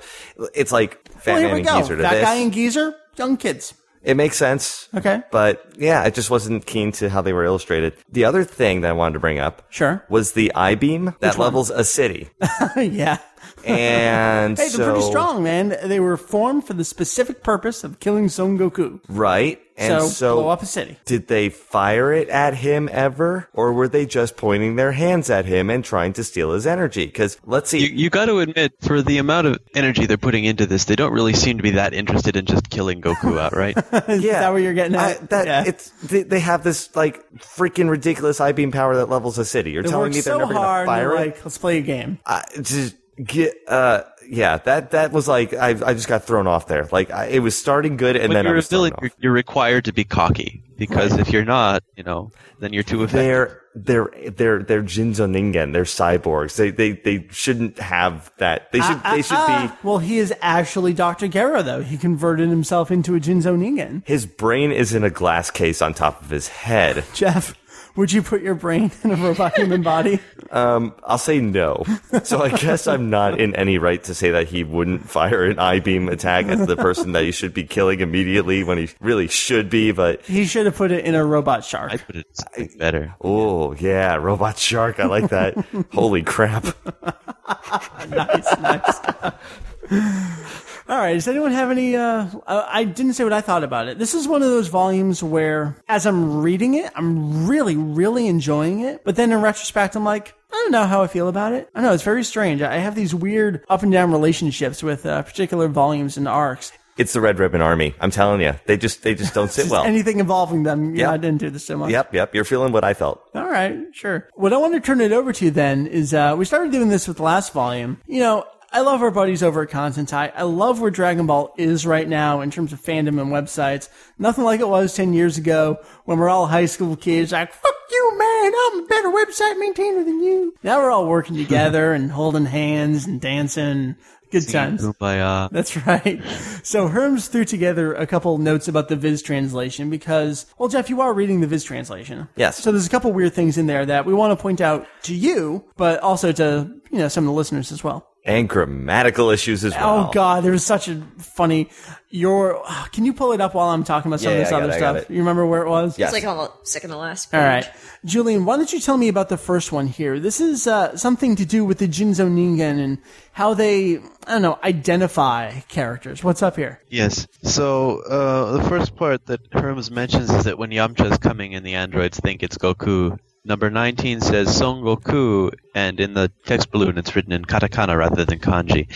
B: it's like Fat
A: Well,
B: Man and
A: go.
B: Geezer to
A: That
B: this.
A: guy and Geezer, young kids.
B: It makes sense.
A: Okay.
B: But yeah, I just wasn't keen to how they were illustrated. The other thing that I wanted to bring up
A: Sure.
B: was the I beam that
A: one?
B: levels a city.
A: yeah.
B: And
A: Hey, they're pretty strong, man. They were formed for the specific purpose of killing Son Goku.
B: Right. And
A: so,
B: so,
A: blow up a city.
B: did they fire it at him ever? Or were they just pointing their hands at him and trying to steal his energy? Cause let's see.
D: You, you got to admit, for the amount of energy they're putting into this, they don't really seem to be that interested in just killing Goku outright.
A: Is
B: yeah.
A: that what you're getting
B: I,
A: at?
B: that,
A: yeah.
B: it's, they, they have this like freaking ridiculous I beam power that levels a city. You're
A: They
B: telling me they're
A: so
B: never going to fire it?
A: like, let's play a game.
B: I, just, Get, uh, yeah, that that was like I I just got thrown off there. Like I, it was starting good, and
D: When
B: then
D: you're a
B: was thrown
D: villain, you're, you're required to be cocky because if you're not, you know, then you're too effective.
B: They're they're they're they're Jinzo Ningen. They're cyborgs. They they they shouldn't have that. They should they should be.
A: Ah, well, he is actually Dr. Gero, though. He converted himself into a Jinzo Ningen.
B: His brain is in a glass case on top of his head.
A: Jeff, would you put your brain in a robot human body?
B: Um, I'll say no. So I guess I'm not in any right to say that he wouldn't fire an I beam attack at the person that he should be killing immediately when he really should be. But
A: He should have put it in a robot shark.
D: I put it something better.
B: oh yeah, robot shark. I like that. Holy crap!
A: nice, nice. All right. Does anyone have any? Uh, I didn't say what I thought about it. This is one of those volumes where, as I'm reading it, I'm really, really enjoying it. But then in retrospect, I'm like, I don't know how I feel about it. I know it's very strange. I have these weird up and down relationships with uh, particular volumes and arcs.
B: It's the Red Ribbon Army. I'm telling you, they just they just don't sit
A: Just
B: well.
A: anything involving them, yeah,
B: I
A: didn't do this so much.
B: Yep, yep. You're feeling what I felt.
A: All right, sure. What I want to turn it over to then is uh, we started doing this with the last volume. You know, I love our buddies over at Kanzentai. I love where Dragon Ball is right now in terms of fandom and websites. Nothing like it was 10 years ago when we're all high school kids like, fuck you, man, I'm a better website maintainer than you. Now we're all working together and holding hands and dancing. Good times.
D: Kumbaya.
A: That's right. So Herms threw together a couple notes about the Viz translation because, well, Jeff, you are reading the Viz translation.
B: Yes.
A: So there's a couple weird things in there that we want to point out to you, but also to, you know, some of the listeners as well.
B: And grammatical issues as well.
A: Oh God, there was such a funny. Your can you pull it up while I'm talking about some
B: Yeah,
A: of this
B: yeah,
A: other
B: it,
A: stuff? You remember where it was?
B: Yes.
C: It's like on the second to last page.
A: All right, Julian, why don't you tell me about the first one here? This is uh, something to do with the Jinzo Ningen and how they, I don't know, identify characters. What's up here?
D: Yes. So uh, the first part that Herms mentions is that when Yamcha is coming and the androids think it's Goku, number 19 says Son Goku, and in the text balloon it's written in katakana rather than kanji.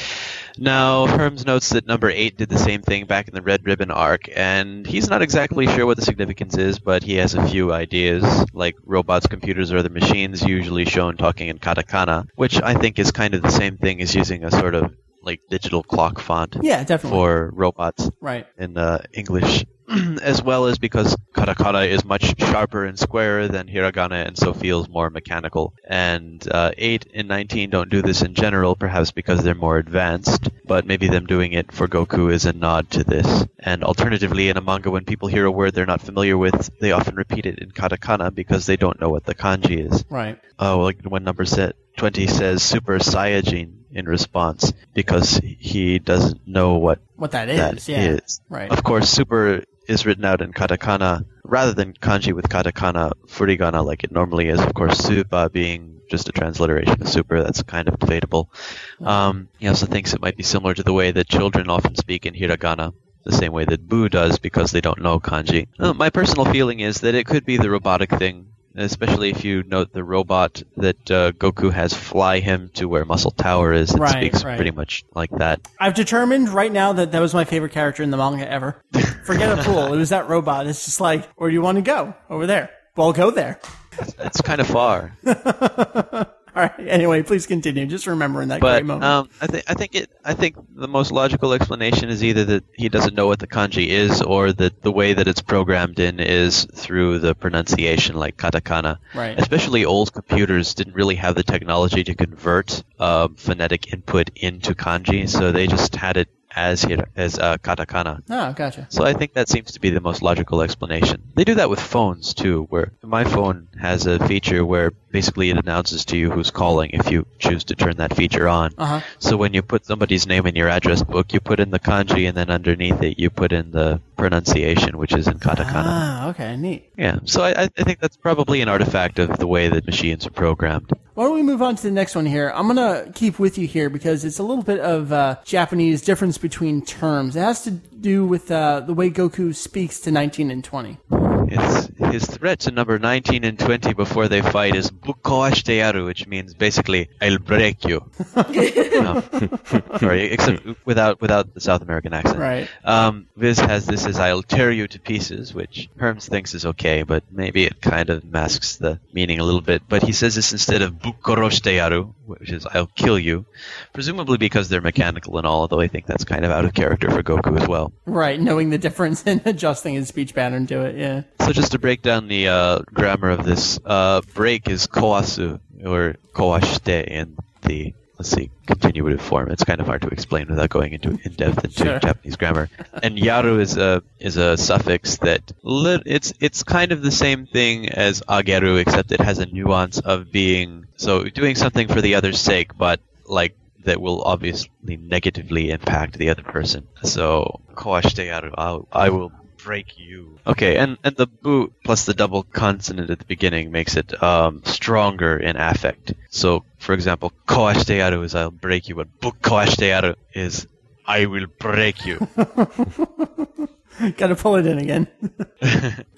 D: Now, Herms notes that number 8 did the same thing back in the Red Ribbon arc, and he's not exactly sure what the significance is, but he has a few ideas, like robots, computers, or other machines usually shown talking in katakana, which I think is kind of the same thing as using a sort of like digital clock font
A: Yeah, definitely.
D: for robots
A: right.
D: in uh, English, as well as because katakana is much sharper and squarer than hiragana and so feels more mechanical. And uh, 8 and 19 don't do this in general, perhaps because they're more advanced, but maybe them doing it for Goku is a nod to this. And alternatively, in a manga, when people hear a word they're not familiar with, they often repeat it in katakana because they don't know what the kanji is.
A: Right.
D: Oh, like when number set 20 says Super Saiyajin in response because he doesn't know what
A: What that
D: that
A: is. Yeah.
D: is.
A: Right.
D: Of course, super is written out in katakana rather than kanji with katakana furigana like it normally is. Of course, supa being just a transliteration of super, that's kind of debatable. Um, he also thinks it might be similar to the way that children often speak in hiragana. The same way that Boo does because they don't know kanji. Uh, my personal feeling is that it could be the robotic thing especially if you note the robot that uh, Goku has fly him to where Muscle Tower is. It
A: Right,
D: speaks
A: right.
D: pretty much like that.
A: I've determined right now that that was my favorite character in the manga ever. Forget a pool; It was that robot. It's just like, where do you want to go? Over there. Well, go there.
D: It's kind of far,
A: All right. Anyway, please continue. Just remembering that
D: but
A: great moment.
D: um, I think I think it. I think the most logical explanation is either that he doesn't know what the kanji is, or that the way that it's programmed in is through the pronunciation, like katakana.
A: Right.
D: Especially old computers didn't really have the technology to convert uh, phonetic input into kanji, so they just had it as hira- as uh, katakana.
A: oh, gotcha.
D: So I think that seems to be the most logical explanation. They do that with phones too, where my phone has a feature where basically it announces to you who's calling if you choose to turn that feature on.
A: Uh-huh.
D: So when you put somebody's name in your address book, you put in the kanji and then underneath it you put in the pronunciation, which is in katakana.
A: Ah, okay. Neat.
D: Yeah, so I, I think that's probably an artifact of the way that machines are programmed.
A: Why don't we move on to the next one here? I'm going to keep with you here because it's a little bit of uh, Japanese difference between terms. It has to do with uh, the way Goku speaks to 19 and 20.
D: It's his threat to number 19 and 20 before they fight is Bukoashteyaru, which means basically, I'll break you. no. Sorry, except without without the South American accent.
A: Right.
D: Um, Viz has this as I'll tear you to pieces, which Herms thinks is okay, but maybe it kind of masks the meaning a little bit. But he says this instead of Bukoroshteyaru, which is I'll kill you, presumably because they're mechanical and all, although I think that's kind of out of character for Goku as well.
A: Right, knowing the difference and adjusting his speech pattern to it, yeah.
D: So just to break down the uh, grammar of this, uh, break is koasu, or koashite in the let's see, continuative form. It's kind of hard to explain without going into in depth into
A: Sure.
D: Japanese grammar. And yaru is a is a suffix that lit, it's it's kind of the same thing as ageru, except it has a nuance of being so doing something for the other's sake, but like that will obviously negatively impact the other person. So koashite yaru, I will break you. Okay, and and the bu plus the double consonant at the beginning makes it um, stronger in affect. So, for example, koashiteyaru is I'll break you, but bu koashiteyaru is I will break you.
A: Got to pull it in again.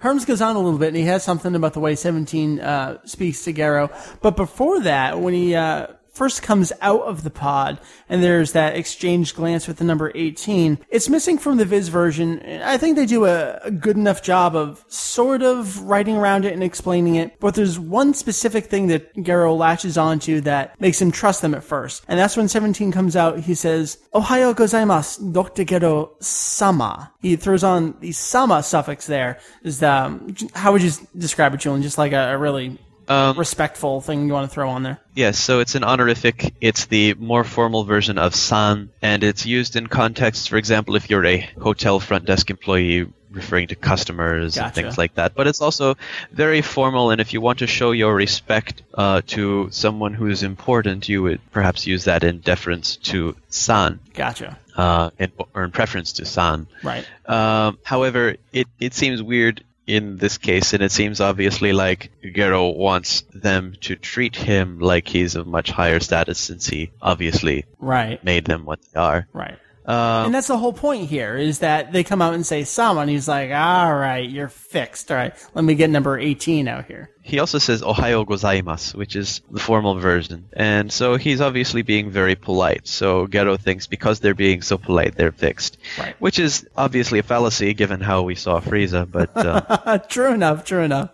A: Herms goes on a little bit, and he has something about the way 17 uh, speaks to Gero. But before that, when he uh, first comes out of the pod, and there's that exchange glance with the number 18, it's missing from the Viz version. I think they do a, a good enough job of sort of writing around it and explaining it. But there's one specific thing that Gero latches onto that makes him trust them at first. And that's when 17 comes out, he says, Ohayo gozaimasu, Dr. Gero sama. He throws on the sama suffix there. Is the, um, how would you describe it, Julian? Just like a, a really
D: Um,
A: respectful thing you want to throw on there.
D: Yes, so it's an honorific. It's the more formal version of san, and it's used in contexts, for example, if you're a hotel front desk employee referring to customers and things like that. But it's also very formal, and if you want to show your respect uh, to someone who is important, you would perhaps use that in deference to san,
A: Gotcha.
D: uh, in, or in preference to san.
A: Right.
D: Um, however, it, it seems weird in this case, and it seems obviously like Gero wants them to treat him like he's of much higher status since he obviously
A: Right.
D: made them what they are.
A: Right.
D: Um,
A: And that's the whole point here is that they come out and say and he's like, all right, you're fixed. All right, let me get number 18 out here.
D: he also says Ohayo gozaimasu, which is the formal version. And so he's obviously being very polite. So Gero thinks because they're being so polite, they're fixed.
A: Right.
D: Which is obviously a fallacy given how we saw Frieza, but uh,
A: true enough, true enough.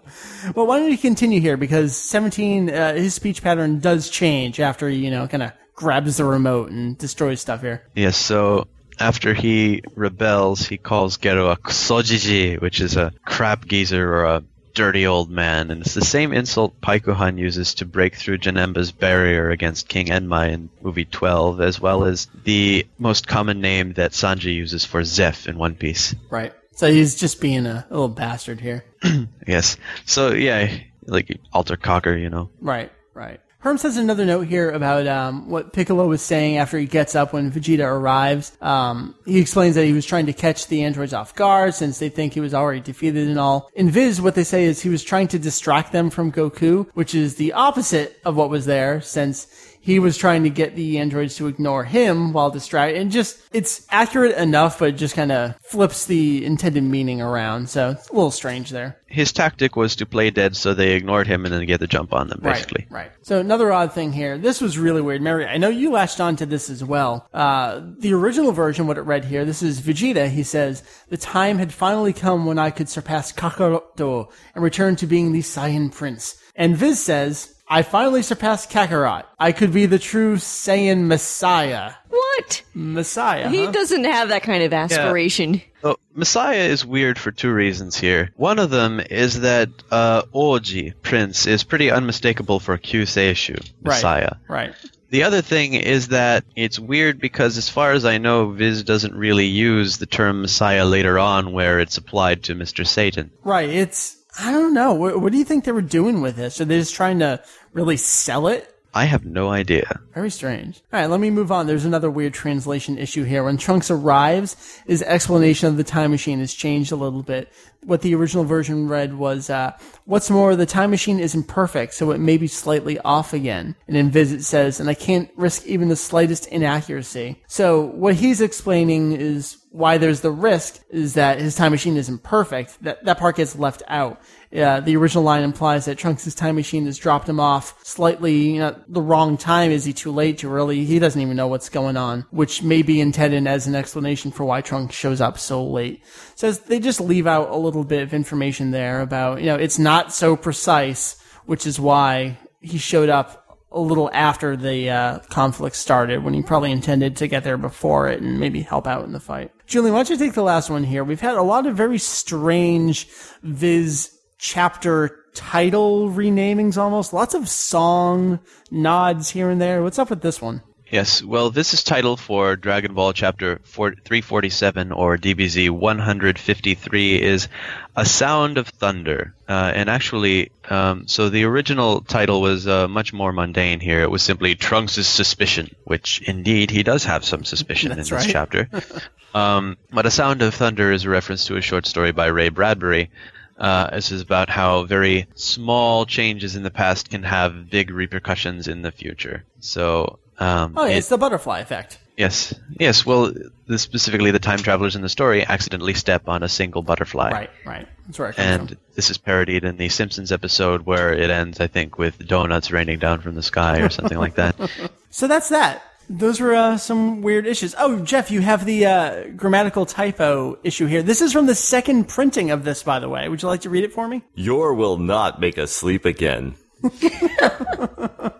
A: Well, why don't we continue here? Because 17, uh, his speech pattern does change after, you know, kind of grabs the remote and destroys stuff here.
D: Yes, so after he rebels, he calls Gero a kusojiji, which is a crap geezer or a dirty old man, and it's the same insult Paikuhan uses to break through Janemba's barrier against King Enmai in movie 12, as well as the most common name that Sanji uses for Zeff in One Piece.
A: Right. So he's just being a little bastard here.
D: Yes. So, yeah, like alter cocker, you know.
A: Right, right. Herms has another note here about um, what Piccolo was saying after he gets up when Vegeta arrives. Um, he explains that he was trying to catch the androids off guard since they think he was already defeated and all. In Viz, what they say is he was trying to distract them from Goku, which is the opposite of what was there since he was trying to get the androids to ignore him while distracted. And just, it's accurate enough, but it just kind of flips the intended meaning around. So it's a little strange there.
D: His tactic was to play dead so they ignored him and then get the jump on them, basically.
A: Right, right. So another odd thing here. This was really weird. Meri, I know you latched on to this as well. Uh, the original version, what it read here, this is Vegeta. He says, the time had finally come when I could surpass Kakaroto and return to being the Saiyan Prince. And Viz says, I finally surpassed Kakarot. I could be the true Saiyan Messiah.
C: What?
A: Messiah,
C: He
A: huh?
C: doesn't have that kind of aspiration.
D: So Messiah is weird for two reasons here. One of them is that uh, Oji Prince is pretty unmistakable for Kyuseishu Messiah.
A: Right. Right.
D: The other thing is that it's weird because, as far as I know, Viz doesn't really use the term Messiah later on, where it's applied to Mr. Satan.
A: Right. It's, I don't know. What, what do you think they were doing with this? Are they just trying to really sell it?
D: I have no idea.
A: Very strange. All right, let me move on. There's another weird translation issue here. When Trunks arrives, his explanation of the time machine has changed a little bit. What the original version read was, uh, what's more, the time machine isn't perfect, so it may be slightly off again. And in Visit says, and I can't risk even the slightest inaccuracy. So what he's explaining is why there's the risk is that his time machine isn't perfect. That that part gets left out. Uh, the original line implies that Trunks' time machine has dropped him off slightly you know, the wrong time. Is he too late, too early? He doesn't even know what's going on, which may be intended as an explanation for why Trunks shows up so late. So they just leave out a little bit of information there about, you know, it's not so precise, which is why he showed up a little after the uh, conflict started when he probably intended to get there before it and maybe help out in the fight. Julie, why don't you take the last one here? We've had a lot of very strange Viz chapter title renamings almost. Lots of song nods here and there. What's up with this one?
D: Yes, well, this is title for Dragon Ball Chapter 4, 347 or DBZ 153 is A Sound of Thunder. Uh, and actually, um, so the original title was uh, much more mundane here. It was simply Trunks' Suspicion, which indeed he does have some suspicion in this
A: right.
D: chapter. um, but A Sound of Thunder is a reference to a short story by Ray Bradbury. Uh, this is about how very small changes in the past can have big repercussions in the future. So um,
A: Oh, yeah,
D: it-
A: it's the butterfly effect.
D: Yes, yes. Well, the, specifically, the time travelers in the story accidentally step on a single butterfly,
A: Right, right. That's where
D: and
A: from.
D: this is parodied in the Simpsons episode where it ends, I think, with donuts raining down from the sky or something like that.
A: So that's that. Those were uh, some weird issues. Oh, Jeff, you have the uh, grammatical typo issue here. This is from the second printing of this, by the way. Would you like to read it for me?
B: Your will not make us sleep again.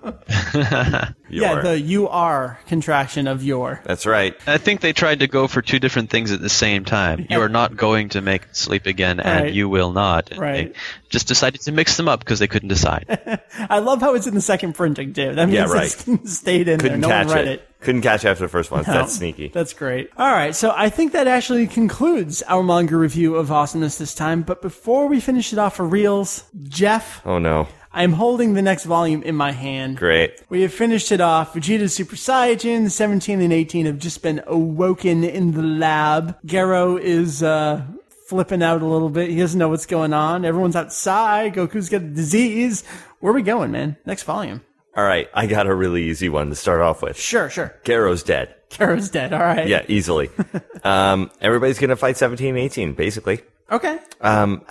A: Yeah, the you are contraction of your.
B: That's right.
D: I think they tried to go for two different things at the same time. You are not going to make sleep again, and
A: Right.
D: you will not. And
A: Right.
D: They just decided to mix them up because they couldn't decide.
A: I love how it's in the second printing too. That means
B: Yeah, right.
A: it's stayed in
B: Couldn't
A: there. No
B: catch
A: one read
B: it.
A: it.
B: Couldn't catch after the first one.
A: No,
B: That's sneaky.
A: That's great. All right, so I think that actually concludes our manga review of Awesomeness this time. But before we finish it off for reals, Jeff,
B: Oh no.
A: I'm holding the next volume in my hand.
B: Great.
A: We have finished it off. Vegeta's Super Saiyan, 17 and 18 have just been awoken in the lab. Gero is, uh, flipping out a little bit. He doesn't know what's going on. Everyone's outside. Goku's got a disease. Where are we going, man? Next volume.
B: All right. I got a really easy one to start off with.
A: Sure, sure.
B: Garo's dead.
A: Gero's dead. All right.
B: Yeah, easily. um, everybody's gonna fight 17 and 18, basically.
A: Okay.
B: Um,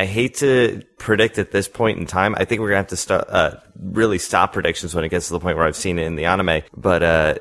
B: I hate to predict at this point in time. I think we're gonna have to start, uh, really stop predictions when it gets to the point where I've seen it in the anime. But, uh,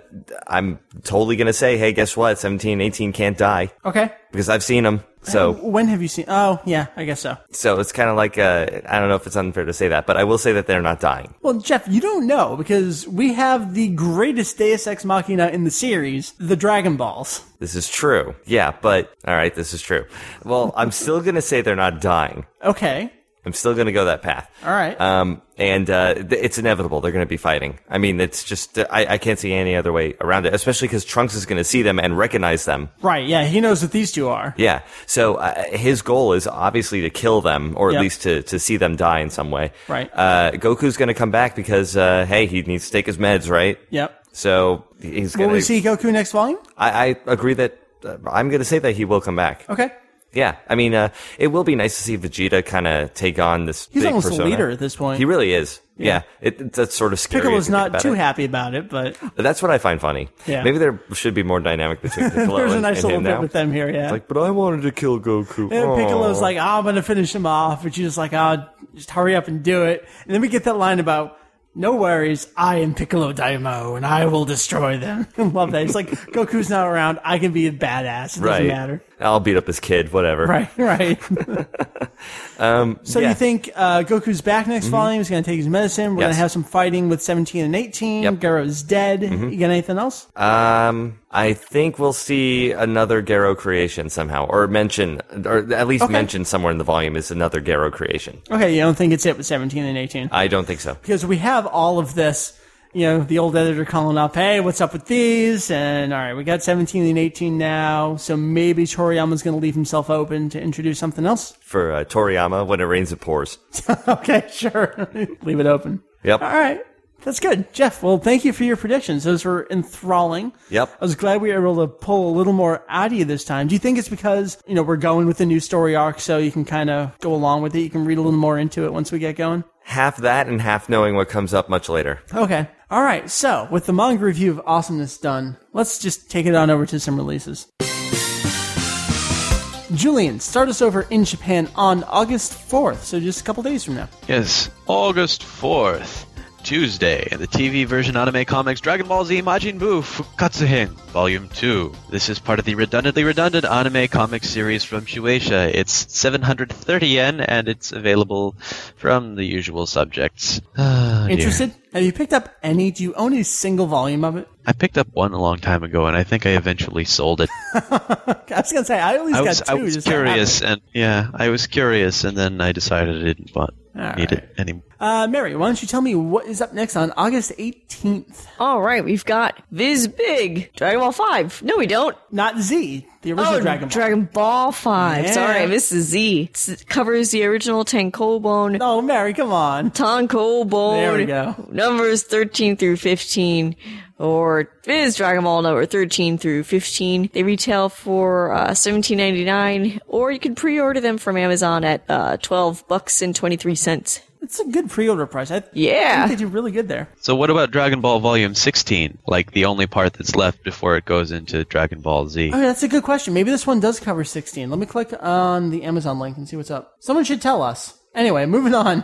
B: I'm totally gonna say, hey, guess what? 17 and 18 can't die.
A: Okay.
B: Because I've seen them. So,
A: When have you seen? Oh, yeah, I guess so.
B: so it's kind of like, uh, I don't know if it's unfair to say that, but I will say that they're not dying.
A: Well, Jeff, you don't know because we have the greatest Deus Ex Machina in the series, the Dragon Balls.
B: This is true. Yeah, but, alright, this is true. Well, I'm still gonna say they're not dying.
A: Okay.
B: I'm still gonna go that path.
A: All right.
B: Um, and uh, th- it's inevitable. They're going to be fighting. I mean, it's just I, I can't see any other way around it. Especially because Trunks is going to see them and recognize them.
A: right. Yeah, he knows what these two are.
B: Yeah. So uh, his goal is obviously to kill them, or at
A: Yep.
B: least to to see them die in some way.
A: Right.
B: Uh, Goku's going to come back because uh, hey, he needs to take his meds, right?
A: Yep.
B: So he's
A: Will we see Goku next volume?
B: I, I agree that. Uh, I'm going to say that he will come back.
A: Okay.
B: Yeah, I mean, uh, it will be nice to see Vegeta kind of take on this.
A: He's almost
B: persona.
A: a leader at this point.
B: He really is. Yeah, It, it- that's sort of scary.
A: Piccolo's not too
B: it.
A: happy about it, but
B: That's what I find funny.
A: Yeah.
B: Maybe there should be more dynamic between Piccolo
A: there's a nice
B: and
A: little bit
B: now.
A: with them here. Yeah.
B: Like, but I wanted to kill Goku.
A: and Piccolo's like, oh, I'm gonna finish him off, just like, oh, just hurry up and do it. And then we get that line about, no worries, I am Piccolo Daimao, and I will destroy them. Love that. It's like Goku's not around, I can be a badass. It doesn't
B: right.
A: matter.
B: I'll beat up his kid. Whatever.
A: Right, right.
B: Um,
A: So
B: yeah. Mm-hmm.
A: you think uh, Goku's back next volume? He's going to take his medicine. We're going to have some fighting with 17 and 18.
B: Yep. Mm-hmm.
A: Dead. You got anything else?
B: Um, I think we'll see another Garo creation somehow, or mention, or at least
A: Okay.
B: mention somewhere in the volume is another Garo creation.
A: Okay, you don't think it's it with 17 and 18?
B: I don't think so.
A: because we have all of this. You know, the old editor calling up, "Hey, what's up with these?" And all right, we got 17 and 18 now, so maybe Toriyama's going to leave himself open to introduce something else.
B: For uh, Toriyama, when it rains, it pours.
A: okay, sure, leave it open.
B: Yep.
A: All right, that's good, Jeff. Well, thank you for your predictions; those were enthralling.
B: Yep.
A: I was glad we were able to pull a little more out of you this time. Do you think it's because you know we're going with the new story arc, so you can kind of go along with it? You can read a little more into it once we get going.
B: Half that and half knowing what comes up much later.
A: Okay. All right. So, with the manga review of Awesomeness done, let's just take it on over to some releases. Julian, start us over in Japan on August 4th, so just a couple days from now.
D: Yes, August 4th. Tuesday, the TV version anime comics Dragon Ball Z Majin Buu Fukatsuhen, Volume 2. This is part of the redundantly redundant anime comic series from Shueisha. It's 730 yen and it's available from the usual subjects. Ah, Interested. dear.
A: Interested? Have you picked up any? Do you own a single volume of it?
D: I picked up one a long time ago and I think I eventually sold it.
A: I was gonna say I at least
D: I was,
A: got
D: I was
A: just
D: curious and yeah, I was curious and then I decided I didn't want,
A: All
D: need
A: right.
D: it anymore.
A: Uh, Meri, why don't you tell me what is up next on August 18th?
C: All right, we've got Viz Big, Dragon Ball 5. No, we don't.
A: Not Z, the original
C: Oh,
A: Dragon Ball.
C: Dragon Ball 5.
A: Yeah.
C: Sorry, I missed the Z. It covers the original Tankobon.
A: oh, Meri, come on.
C: Tankobon.
A: There we go.
C: Numbers 13 through 15. Or Viz Dragon Ball number 13 through 15. They retail for uh, 17.99, or you can pre-order them from Amazon at uh, 12 bucks and 23 cents.
A: It's a good pre-order price. I
C: Yeah.
A: I think they do really good there.
D: So what about Dragon Ball Volume 16? Like the only part that's left before it goes into Dragon Ball Z.
A: Oh, that's a good question. Maybe this one does cover 16. Let me click on the Amazon link and see what's up. Someone should tell us. Anyway, moving on.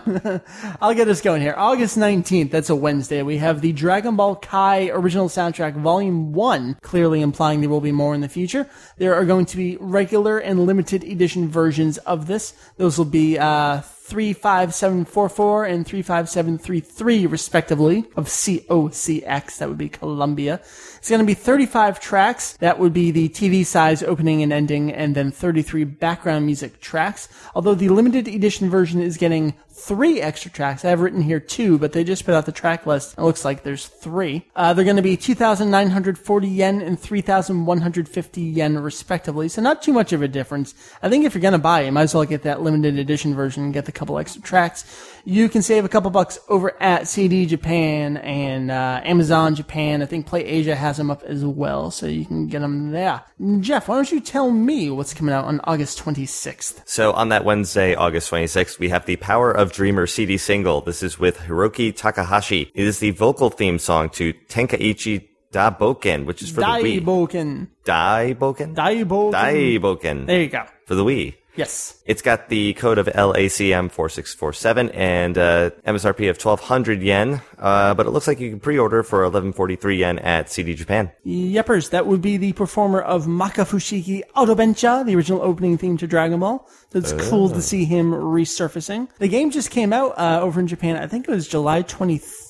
A: I'll get us going here. August 19th, that's a Wednesday. We have the Dragon Ball Kai original soundtrack volume 1, clearly implying there will be more in the future. There are going to be regular and limited edition versions of this. Those will be, uh, 35744 and 35733 respectively of COCX. That would be Columbia. It's going to be 35 tracks. That would be the TV size opening and ending and then 33 background music tracks. Although the limited edition version is getting three extra tracks. I have written here two, but they just put out the track list. It looks like there's three. Uh, they're going to be 2,940 yen and 3,150 yen respectively. So not too much of a difference. I think if you're going to buy it, you might as well get that limited edition version and get the couple extra tracks. You can save a couple bucks over at CD Japan and uh, Amazon Japan. I think Play Asia has them up as well, so you can get them there. Jeff, why don't you tell me what's coming out on August 26th?
B: So on that Wednesday, August 26th, we have the Power of Dreamer CD single. This is with Hiroki Takahashi. It is the vocal theme song to Tenkaichi Daboken, which is for the Wii.
A: Daiboken.
B: Daiboken?
A: Daiboken.
B: Daiboken.
A: There you go.
B: For the Wii.
A: Yes.
B: It's got the code of LACM 4647 and uh, MSRP of 1200 yen, uh, but it looks like you can pre-order for 1143 yen at CD Japan.
A: Yepers, that would be the performer of Makafushigi Adventure, the original opening theme to Dragon Ball. So it's cool to see him resurfacing. The game just came out uh, over in Japan. I think it was July 23rd.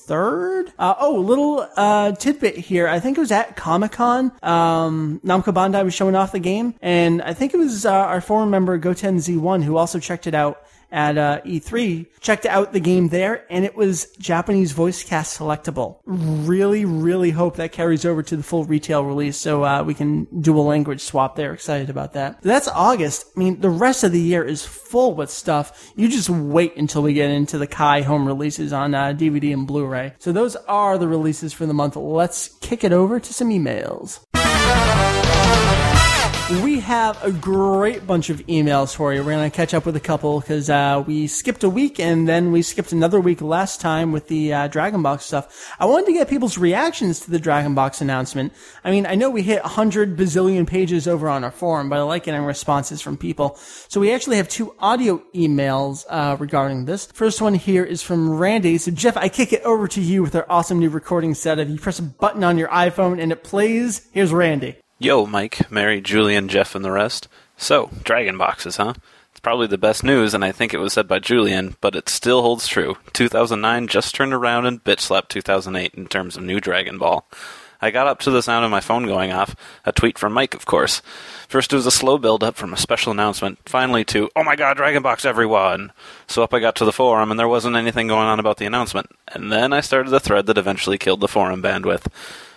A: Uh, oh, little uh, tidbit here. I think it was at Comic Con. Um, Namco Bandai was showing off the game, and I think it was uh, our former member Goten Z1 who also checked it out at uh, E3, checked out the game there, and it was Japanese voice cast selectable. Really, really hope that carries over to the full retail release so uh, we can do a language swap there. Excited about that. That's August. I mean, the rest of the year is full with stuff. You just wait until we get into the Kai home releases on uh, DVD and Blu-ray. So those are the releases for the month. Let's kick it over to some emails. We have a great bunch of emails for you. We're going to catch up with a couple because uh, we skipped a week and then we skipped another week last time with the uh, Dragon Box stuff. I wanted to get people's reactions to the Dragon Box announcement. I mean, I know we hit 100 bazillion pages over on our forum, but I like getting responses from people. So we actually have two audio emails uh, regarding this. First one here is from Randy. So Jeff, I kick it over to you with our awesome new recording setup. You press a button on your iPhone and it plays. Here's Randy.
E: Yo, Mike, Meri, Julian, Jeff, and the rest. So, Dragon Boxes, huh? It's probably the best news, and I think it was said by Julian, but it still holds true. 2009 just turned around and bitch slapped 2008 in terms of new Dragon Ball. I got up to the sound of my phone going off, a tweet from Mike, of course. First it was a slow build up from a special announcement, finally to, oh my god, Dragon Box everyone! So up I got to the forum, and there wasn't anything going on about the announcement. And then I started the thread that eventually killed the forum bandwidth.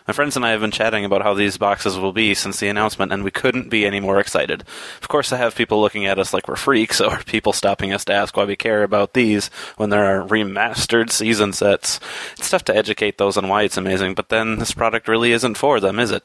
E: My friends and I have been chatting about how these boxes will be since the announcement, and we couldn't be any more excited. Of course, I have people looking at us like we're freaks, or people stopping us to ask why we care about these when there are remastered season sets. It's tough to educate those on why it's amazing, but then this product really isn't for them, is it?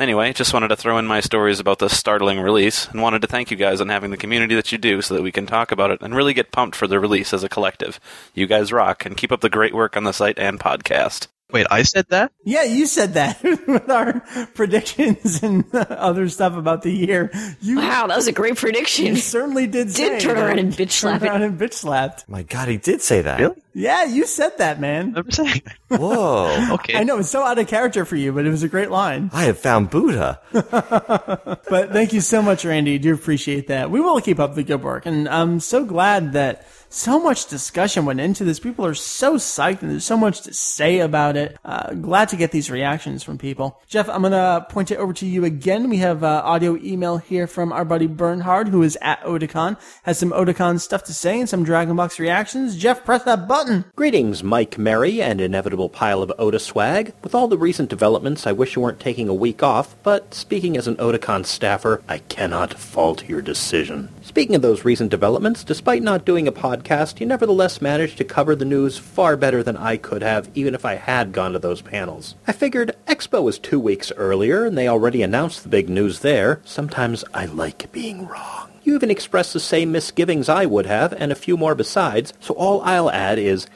E: Anyway, just wanted to throw in my stories about this startling release, and wanted to thank you guys on having the community that you do so that we can talk about it and really get pumped for the release as a collective. You guys rock, and keep up the great work on the site and podcast.
D: Wait, I said that?
A: Yeah, you said that with our predictions and other stuff about the year. You,
C: Wow, that was a great prediction.
A: you certainly did. say
C: turn
A: that.
C: around and bitch slap
A: Turn around and bitch slapped.
B: My God, he did say that.
D: Really?
A: Yeah, you said that, man.
D: I'm saying.
B: Whoa.
D: Okay.
A: I know it's so out of character for you, but it was a great line.
B: I have found Buddha.
A: But thank you so much, Randy. Do appreciate that. We will keep up the good work, and I'm so glad that so much discussion went into this. People are so psyched, and there's so much to say about it. Uh, glad to get these reactions from people. Jeff, I'm gonna point it over to you again. We have uh, audio email here from our buddy Bernhard, who is at Otakon, has some Otakon stuff to say and some Dragon Box reactions. Jeff, press that button.
F: Greetings, Mike Meri and inevitable pile of Oda swag. With all the recent developments, I wish you weren't taking a week off, but speaking as an Otakon staffer, I cannot fault your decision. Speaking of those recent developments, despite not doing a podcast, you nevertheless managed to cover the news far better than I could have, even if I had gone to those panels. I figured Expo was two weeks earlier, and they already announced the big news there. Sometimes I like being wrong. You even expressed the same misgivings I would have, and a few more besides, so all I'll add is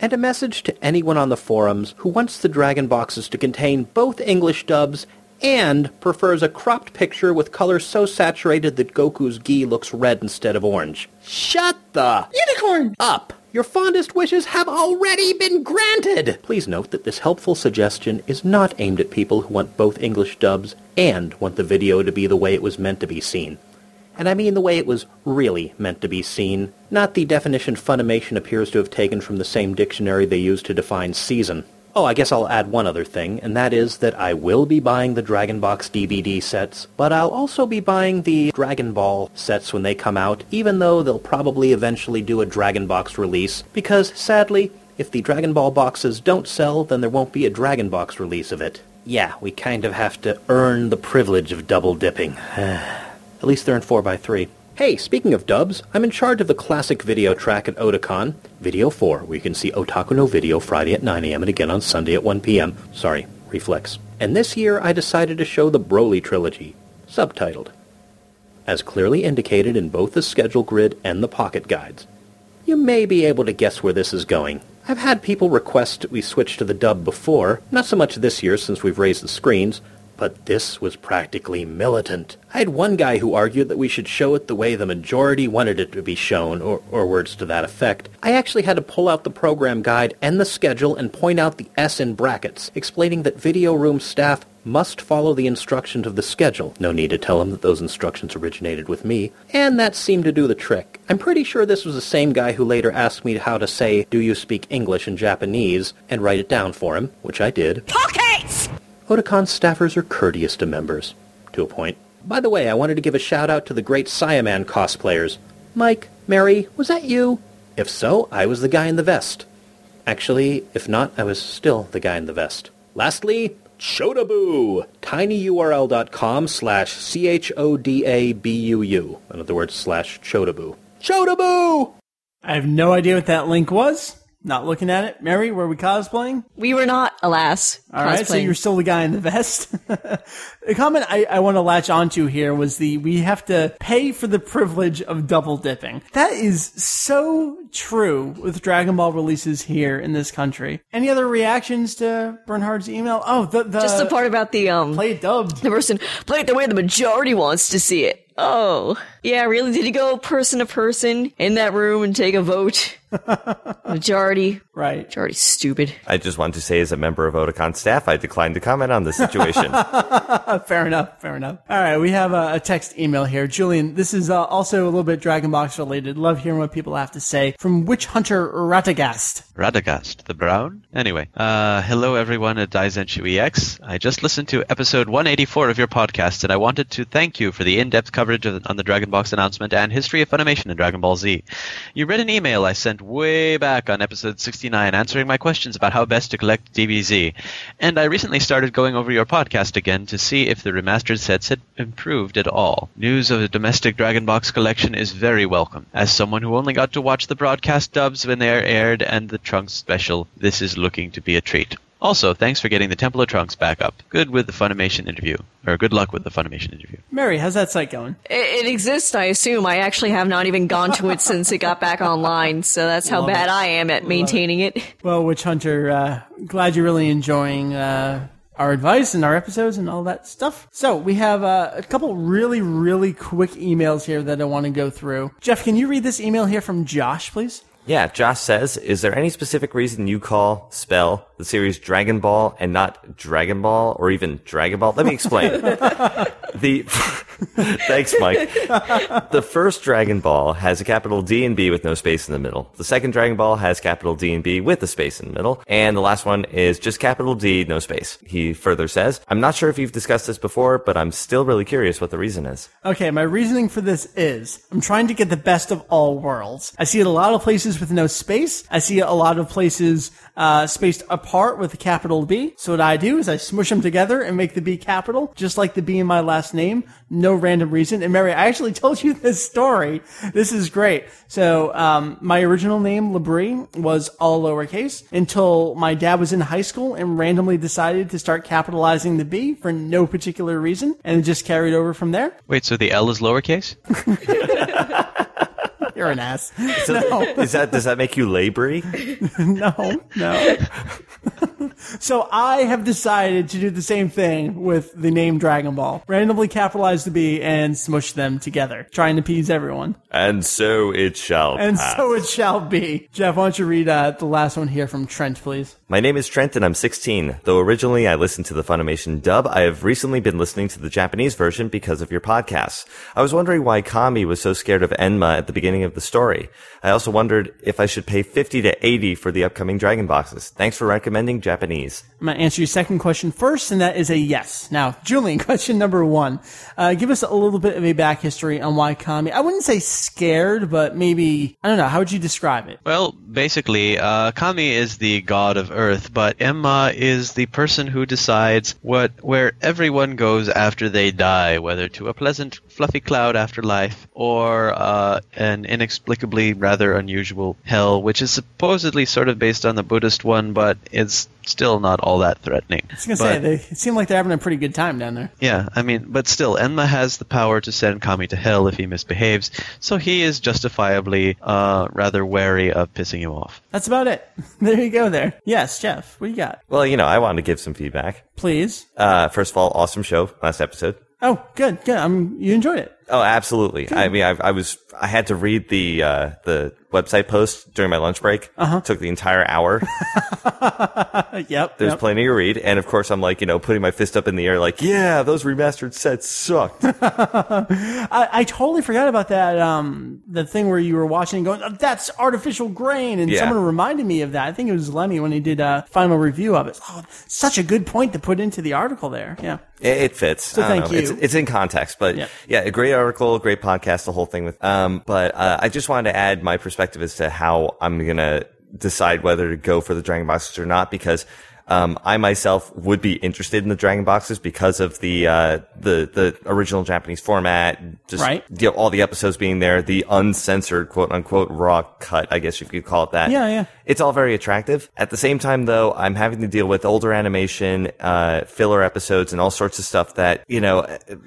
F: and a message to anyone on the forums who wants the Dragon boxes to contain both English dubs and prefers a cropped picture with color so saturated that Goku's gi looks red instead of orange. Shut the unicorn up! Your fondest wishes have already been granted! Please note that this helpful suggestion is not aimed at people who want both English dubs and want the video to be the way it was meant to be seen. And I mean the way it was really meant to be seen, not the definition Funimation appears to have taken from the same dictionary they used to define season. Oh, I guess I'll add one other thing, and that is that I will be buying the Dragon Box DVD sets, but I'll also be buying the Dragon Ball sets when they come out, even though they'll probably eventually do a Dragon Box release, because sadly, if the Dragon Ball boxes don't sell, then there won't be a Dragon Box release of it. Yeah, we kind of have to earn the privilege of double dipping. At least they're in 4x3. Hey, speaking of dubs, I'm in charge of the classic video track at Otakon, Video 4, where you can see Otaku no Video Friday at 9am and again on Sunday at 1pm. Sorry, reflex. And this year I decided to show the Broly trilogy, subtitled. As clearly indicated in both the schedule grid and the pocket guides. You may be able to guess where this is going. I've had people request we switch to the dub before, not so much this year since we've raised the screens, but this was practically militant. I had one guy who argued that we should show it the way the majority wanted it to be shown, or, or words to that effect. I actually had to pull out the program guide and the schedule and point out the S in brackets, explaining that video room staff must follow the instructions of the schedule. No need to tell them that those instructions originated with me. And that seemed to do the trick. I'm pretty sure this was the same guy who later asked me how to say, do you speak English and Japanese, and write it down for him, which I did. Otakon staffers are courteous to members, to a point. By the way, I wanted to give a shout out to the great Saiyaman cosplayers. Mike, Meri, was that you? If so, I was the guy in the vest. Actually, if not, I was still the guy in the vest. Lastly, Chodaboo! tinyurl.com slash C-H-O-D-A-B-U-U. In other words, slash Chodaboo. Chodaboo!
A: I have no idea what that link was. Not looking at it. Meri, were we cosplaying?
C: We were not, alas.
A: All right, so you're still the guy in the vest. the comment I, I want to latch onto here was the we have to pay for the privilege of double dipping. That is so true with Dragon Ball releases here in this country. Any other reactions to Bernhard's email? Oh, the, the
C: Just the part about the um
A: play it dubbed.
C: the person play it the way the majority wants to see it. Oh. Yeah, really? Did you go person to person in that room and take a vote? majority.
A: Right.
C: Majority stupid.
B: I just want to say, as a member of Otakon staff, I declined to comment on the situation.
A: Fair enough. Fair enough. All right, we have a, a text email here, Julian. This is uh, also a little bit Dragon Box related. Love hearing what people have to say from Witch Hunter Ratagast.
D: Radagast, the brown? Anyway, uh, hello everyone at Daizenshuu EX. I just listened to episode 184 of your podcast, and I wanted to thank you for the in-depth coverage of, on the Dragon Box announcement and history of Funimation and Dragon Ball Z. You read an email I sent way back on episode 69 answering my questions about how best to collect DBZ, and I recently started going over your podcast again to see if the remastered sets had improved at all. News of a domestic Dragon Box collection is very welcome. As someone who only got to watch the broadcast dubs when they are aired and the Trunks special, this is looking to be a treat. Also, thanks for getting the Temple of Trunks back up. Good with the Funimation interview. Or good luck with the Funimation interview.
A: Meri, how's that site going?
C: It, it exists, I assume. I actually have not even gone to it since it got back online, so that's how
A: Love
C: bad
A: it.
C: I am at maintaining it.
A: Well, Witch Hunter, uh, glad you're really enjoying uh, our advice and our episodes and all that stuff. So we have uh, a couple really, really quick emails here that I want to go through. Jeff, can you read this email here from Josh, please?
B: Yeah, Josh says, is there any specific reason you call, spell, the series Dragon Ball and not Dragon Ball or even Dragon Ball? Let me explain. the, thanks, Mike. The first Dragon Ball has a capital D and B with no space in the middle. The second Dragon Ball has capital D and B with a space in the middle. And the last one is just capital D, no space. He further says, I'm not sure if you've discussed this before, but I'm still really curious what the reason is.
A: Okay, my reasoning for this is I'm trying to get the best of all worlds. I see it a lot of places with no space. I see a lot of places uh, spaced apart with a capital B. So what I do is I smush them together and make the B capital, just like the B in my last name. No random reason. And Meri, I actually told you this story. This is great. So um, my original name, Labrie, was all lowercase until my dad was in high school and randomly decided to start capitalizing the B for no particular reason, and it just carried over from there.
D: Wait, so the L is lowercase?
A: You're an ass.
B: So is that, does that make you Labry?
A: No, no. so I have decided to do the same thing with the name Dragon Ball. Randomly capitalize the B and smush them together, trying to appease everyone.
B: And so it shall
A: And
B: pass.
A: so it shall be. Jeff, why don't you read uh, the last one here from Trent, please?
B: My name is Trent and I'm 16. Though originally I listened to the Funimation dub, I have recently been listening to the Japanese version because of your podcast. I was wondering why Kami was so scared of Enma at the beginning of the story. I also wondered if I should pay 50 to 80 for the upcoming Dragon boxes. Thanks for recommending Japanese.
A: I'm going to answer your second question first, and that is a yes. Now, Julian, question number one. Uh, give us a little bit of a back history on why Kami, I wouldn't say scared, but maybe, I don't know, how would you describe it?
D: Well, basically, uh, Kami is the god of Earth, but Enma is the person who decides what where everyone goes after they die, whether to a pleasant, fluffy cloud afterlife or uh, an inexplicably rather unusual hell, which is supposedly sort of based on the Buddhist one, but it's still not all that threatening.
A: I was going to say, they it seem like they're having a pretty good time down there.
D: Yeah, I mean, but still, Enma has the power to send Kami to hell if he misbehaves, so he is justifiably uh, rather wary of pissing you off.
A: That's about it. There you go there. Yes, Jeff, what do you got?
B: Well, you know, I wanted to give some feedback.
A: Please.
B: Uh, first of all, awesome show last episode.
A: Oh, good, good. Um, you enjoyed it.
B: Oh, absolutely. I mean, I, I was, I had to read the, uh, the website post during my lunch break. Uh-huh. Took the entire hour.
A: Yep.
B: There's
A: yep.
B: plenty to read. And of course, I'm like, you know, putting my fist up in the air, like, yeah, those remastered sets sucked.
A: I, I totally forgot about that. Um, the thing where you were watching and going, oh, "That's artificial grain," and
B: Yeah.
A: someone reminded me of that. I think it was Lemmy when he did a final review of it. Oh, such a good point to put into the article there. Yeah.
B: It, it fits.
A: So thank
B: know. It's,
A: you.
B: it's in context, but
A: Yeah.
B: yeah. a great article, great podcast, the whole thing with, um, but, uh, I just wanted to add my perspective as to how I'm going to decide whether to go for the Dragon Boxes or not because, um, I myself would be interested in the Dragon Boxes because of the, uh, the, the original Japanese format, just,
A: Right.
B: you know, all the episodes being there, the uncensored quote unquote raw cut, I guess you could call it that.
A: Yeah, yeah.
B: It's all very attractive. At the same time, though, I'm having to deal with older animation, uh, filler episodes, and all sorts of stuff that you know,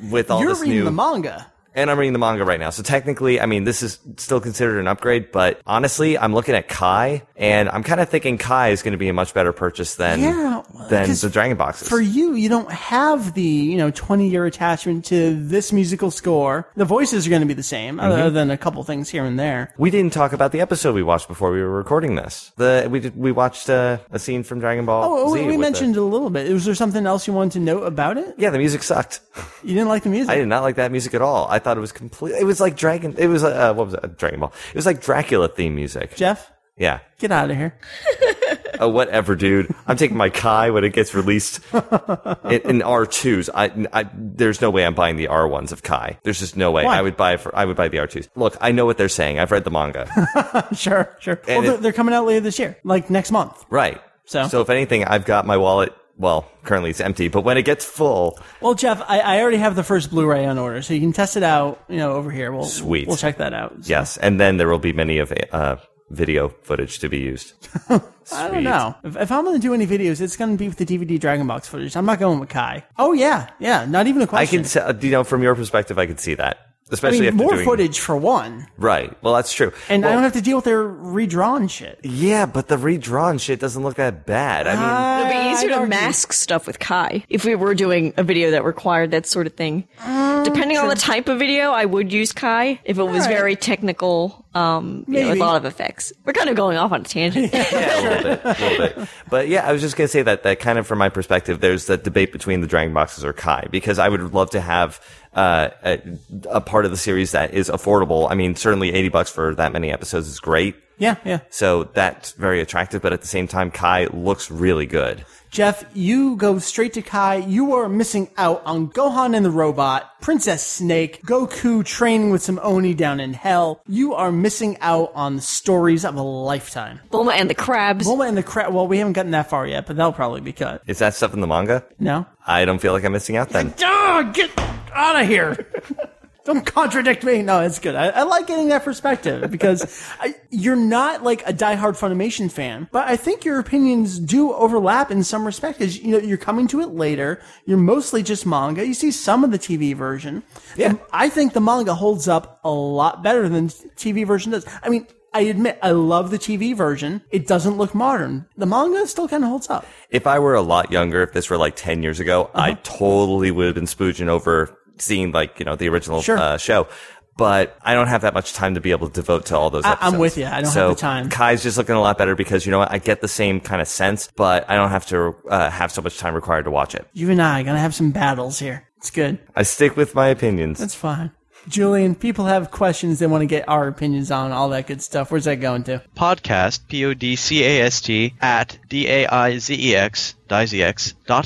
B: with all
A: You're
B: this
A: reading
B: new.
A: the manga.
B: And I'm reading the manga right now, so technically, I mean, this is still considered an upgrade. But honestly, I'm looking at Kai, and I'm kind of thinking Kai is going to be a much better purchase than
A: Yeah,
B: than the Dragon boxes.
A: For you, you don't have the, you know, 20 year attachment to this musical score. The voices are going to be the same,
B: Mm-hmm.
A: other than a couple things here and there.
B: we didn't talk about the episode we watched before we were recording this. The we did we watched uh, a scene from Dragon Ball.
A: Oh,
B: Z
A: we mentioned it a little bit. Was there something else you wanted to note about it?
B: yeah, the music sucked.
A: You didn't like the music?
B: I did not like that music at all. I thought it was complete. It was like Dragon. It was uh, what was it? Dragon Ball. It was like Dracula theme music.
A: Jeff,
B: Yeah.
A: get out of here.
B: Oh, whatever, dude. I'm taking my Kai when it gets released in, in R2s. I, I, there's no way I'm buying the R1s of Kai. There's just no way.
A: Why?
B: I would buy for, I would buy the R2s. Look, I know what they're saying. I've read the manga.
A: Sure, sure.
B: And
A: they're,
B: it-
A: they're coming out later this year, like next month.
B: right.
A: So?
B: so if anything, I've got my wallet. Well, currently it's empty, but when it gets full,
A: Well, Jeff, I, I already have the first Blu-ray on order, so you can test it out. You know, over here. We'll
B: Sweet.
A: We'll check that out. So-
B: yes, and then there will be many of uh, video footage to be used.
A: I don't know. If, if I'm going to do any videos, it's going to be with the DVD Dragon Box footage. I'm not going with Kai. Oh yeah, yeah. Not even a question.
B: I can, t- you know, from your perspective, I can see that,
A: I
B: especially
A: mean,
B: after
A: more
B: doing
A: footage for one,
B: right. Well, that's true,
A: and I don't have to deal with their redrawn shit.
B: Yeah, but the redrawn shit doesn't look that bad. I mean, ah,
C: It'd be easier to
A: argue-
C: mask stuff with Kai if we were doing a video that required that sort of thing. Ah, Depending on the type of video, I would use Kai if it was
A: Alright.
C: very technical, um, you know, with a lot of effects. We're kind of going off on a tangent.
B: yeah, a little bit, a little bit. But yeah, I was just gonna say that that kind of from my perspective, there's that debate between the Dragon Boxes or Kai because I would love to have uh, a, a part of the series that is affordable. I mean, certainly eighty bucks for that many episodes is great.
A: Yeah, yeah.
B: So that's very attractive, but at the same time, Kai looks really good.
A: Jeff, you go straight to Kai. You are missing out on Gohan and the Robot, Princess Snake, Goku training with some Oni down in hell. You are missing out on the stories of a lifetime.
C: Bulma and the crabs.
A: Bulma and the crap. Well, we haven't gotten that far yet, but that'll probably be cut.
B: Is that stuff in the manga?
A: No.
B: I don't feel like I'm missing out then.
A: Ah, get out of here. Don't contradict me. No, it's good. I, I like getting that perspective because I, you're not like a diehard Funimation fan, but I think your opinions do overlap in some respect. Because you know you're coming to it later. You're mostly just manga. You see some of the TV version.
B: Yeah.
A: I think the manga holds up a lot better than the TV version does. I mean. I admit I love the TV version. It doesn't look modern. The manga still kind of holds up.
B: If I were a lot younger, if this were like 10 years ago, I
A: Uh-huh.
B: totally would have been spooging over seeing like, you know, the original
A: Sure.
B: uh, show. But I don't have that much time to be able to devote to all those
A: I- I'm with you. I don't have
B: so
A: the time.
B: Kai's just looking a lot better because, you know what, I get the same kind of sense, but I don't have to uh, have so much time required to watch it.
A: You and I are gonna have some battles here. It's good.
B: I stick with my opinions.
A: That's fine. Julian, people have questions they want to get our opinions on, all that good stuff. Where's that going to?
D: Podcast, P O D C A S T, at D A I Z E X,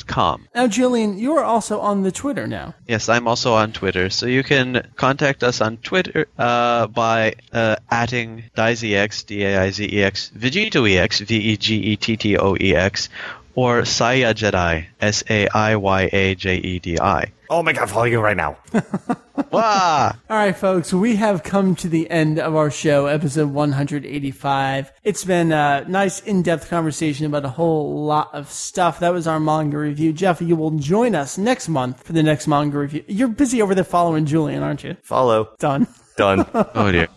D: com.
A: Now, Julian, you are also on the Twitter now.
D: Yes, I'm also on Twitter, so you can contact us on Twitter uh, by uh, atting DieZeX, D-A-I-Z-E-X, VegettoEX, V-E-G-E-T-T-O-E-X, or SaiyaJedi, S-A-I-Y-A-J-E-D-I.
B: oh my god, following you right now.
D: Wah!
A: All right, folks, we have come to the end of our show, episode 185. It's been a nice in-depth conversation about a whole lot of stuff. That was our manga review. Jeff, you will join us next month for the next manga review. You're busy over there following Julian, aren't you?
B: Follow.
A: Done.
B: Done.
D: Oh dear.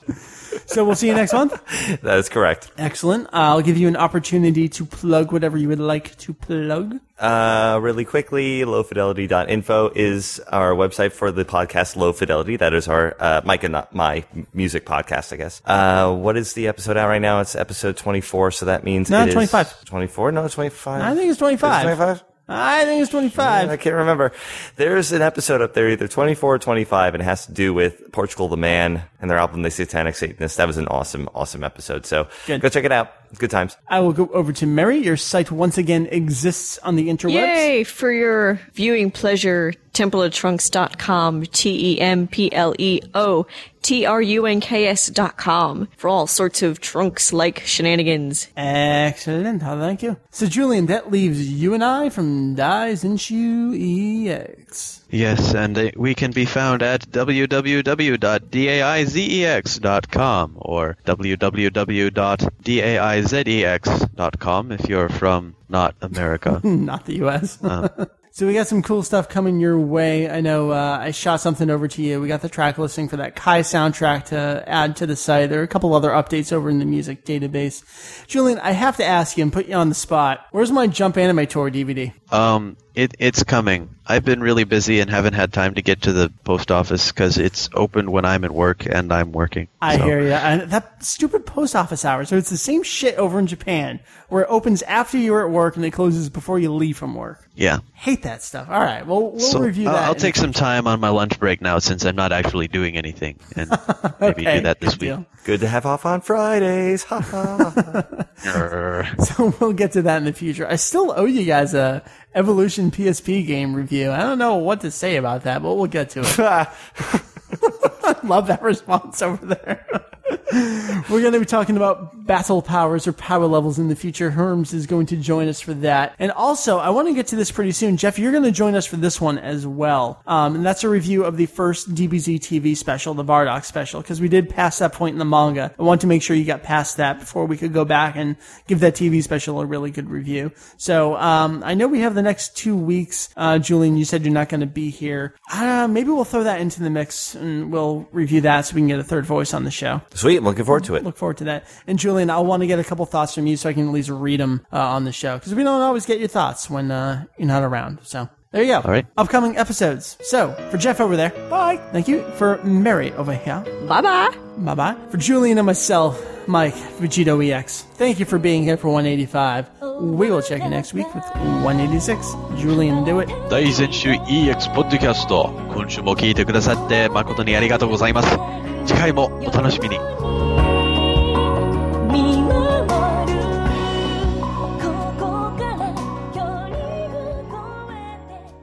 A: So we'll see you next month.
B: that is correct.
A: Excellent. I'll give you an opportunity to plug whatever you would like to plug.
B: Uh, really quickly, lowfidelity.info is our website for the podcast Low Fidelity. That is our, uh, Mike and not my music podcast, I guess. Uh, what is the episode out right now? It's episode 24, so that means
A: No,
B: it is
A: 25.
B: 24? No, 25.
A: I think it's 25.
B: Is it 25?
A: I think it's 25.
B: I can't remember. There's an episode up there, either 24 or 25, and it has to do with Portugal the Man and their album, The Satanic Satanist. That was an awesome, awesome episode. So
A: Good.
B: go check it out. Good times.
A: I will go over to Meri. Your site once again exists on the interwebs.
C: Yay! For your viewing pleasure, templeoftrunks.com, T-E-M-P-L-E-O, T-R-U-N-K-S dot com, for all sorts of trunks-like shenanigans.
A: Excellent. Oh, thank you. So, Julian, that leaves you and I from Daizenshuu EX.
D: Yes, and uh, we can be found at www.daizex.com or www.daizex.com if you're from not America.
A: Not the U.S. so we got some cool stuff coming your way. I know uh, I shot something over to you. We got the track listing for that Kai soundtrack to add to the site. There are a couple other updates over in the music database. Julian, I have to ask you and put you on the spot. Where's my Jump Anime Tour DVD?
D: Um, it, it's coming. I've been really busy and haven't had time to get to the post office because it's open when I'm at work and I'm working.
A: I
D: So,
A: hear you. And that stupid post office hours. So it's the same shit over in Japan, where it opens after you're at work and it closes before you leave from work.
D: Yeah.
A: Hate that stuff. All right, well, we'll
D: So
A: review
D: I'll-
A: that.
D: I'll take some time on my lunch break now since I'm not actually doing anything and maybe
A: Okay,
D: do that this week.
A: deal.
B: Good to have off on Fridays. Ha ha.
A: So we'll get to that in the future. I still owe you guys a Evolution PSP game review. I don't know what to say about that, but we'll get to it. Love that response over there. We're going to be talking about battle powers or power levels in the future. Herms is going to join us for that. And also, I want to get to this pretty soon. Jeff, you're going to join us for this one as well. Um, and that's a review of the first DBZ TV special, the Bardock special, because we did pass that point in the manga. I want to make sure you got past that before we could go back and give that TV special a really good review. So, um, I know we have the next two weeks. Uh, Julian, you said you're not going to be here. Uh, maybe we'll throw that into the mix and we'll review that so we can get a third voice on the show.
B: Sweet. Looking forward to it.
A: Look forward to that. And Julian, I want to get a couple thoughts from you so I can at least read them uh, on the show because we don't always get your thoughts when uh, you're not around. So there you go.
D: All right.
A: Upcoming episodes. So for Jeff over there, bye. Thank you. For Meri over here,
C: bye bye.
A: Bye bye. For Julian and myself, Mike, Vegetto EX, thank you for being here for 185. We will check you next week with 186. Julian, do it.
D: 第1選手 EX ポッドキャスト。今週も聞いてくださって誠にありがとうございます。次回もお楽しみに
G: 見守るここから距離を超えて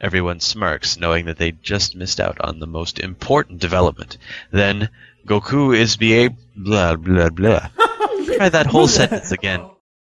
D: Everyone smirks, knowing that they just missed out on the most important development. Then, Goku is be a blah blah blah. Try that whole sentence again.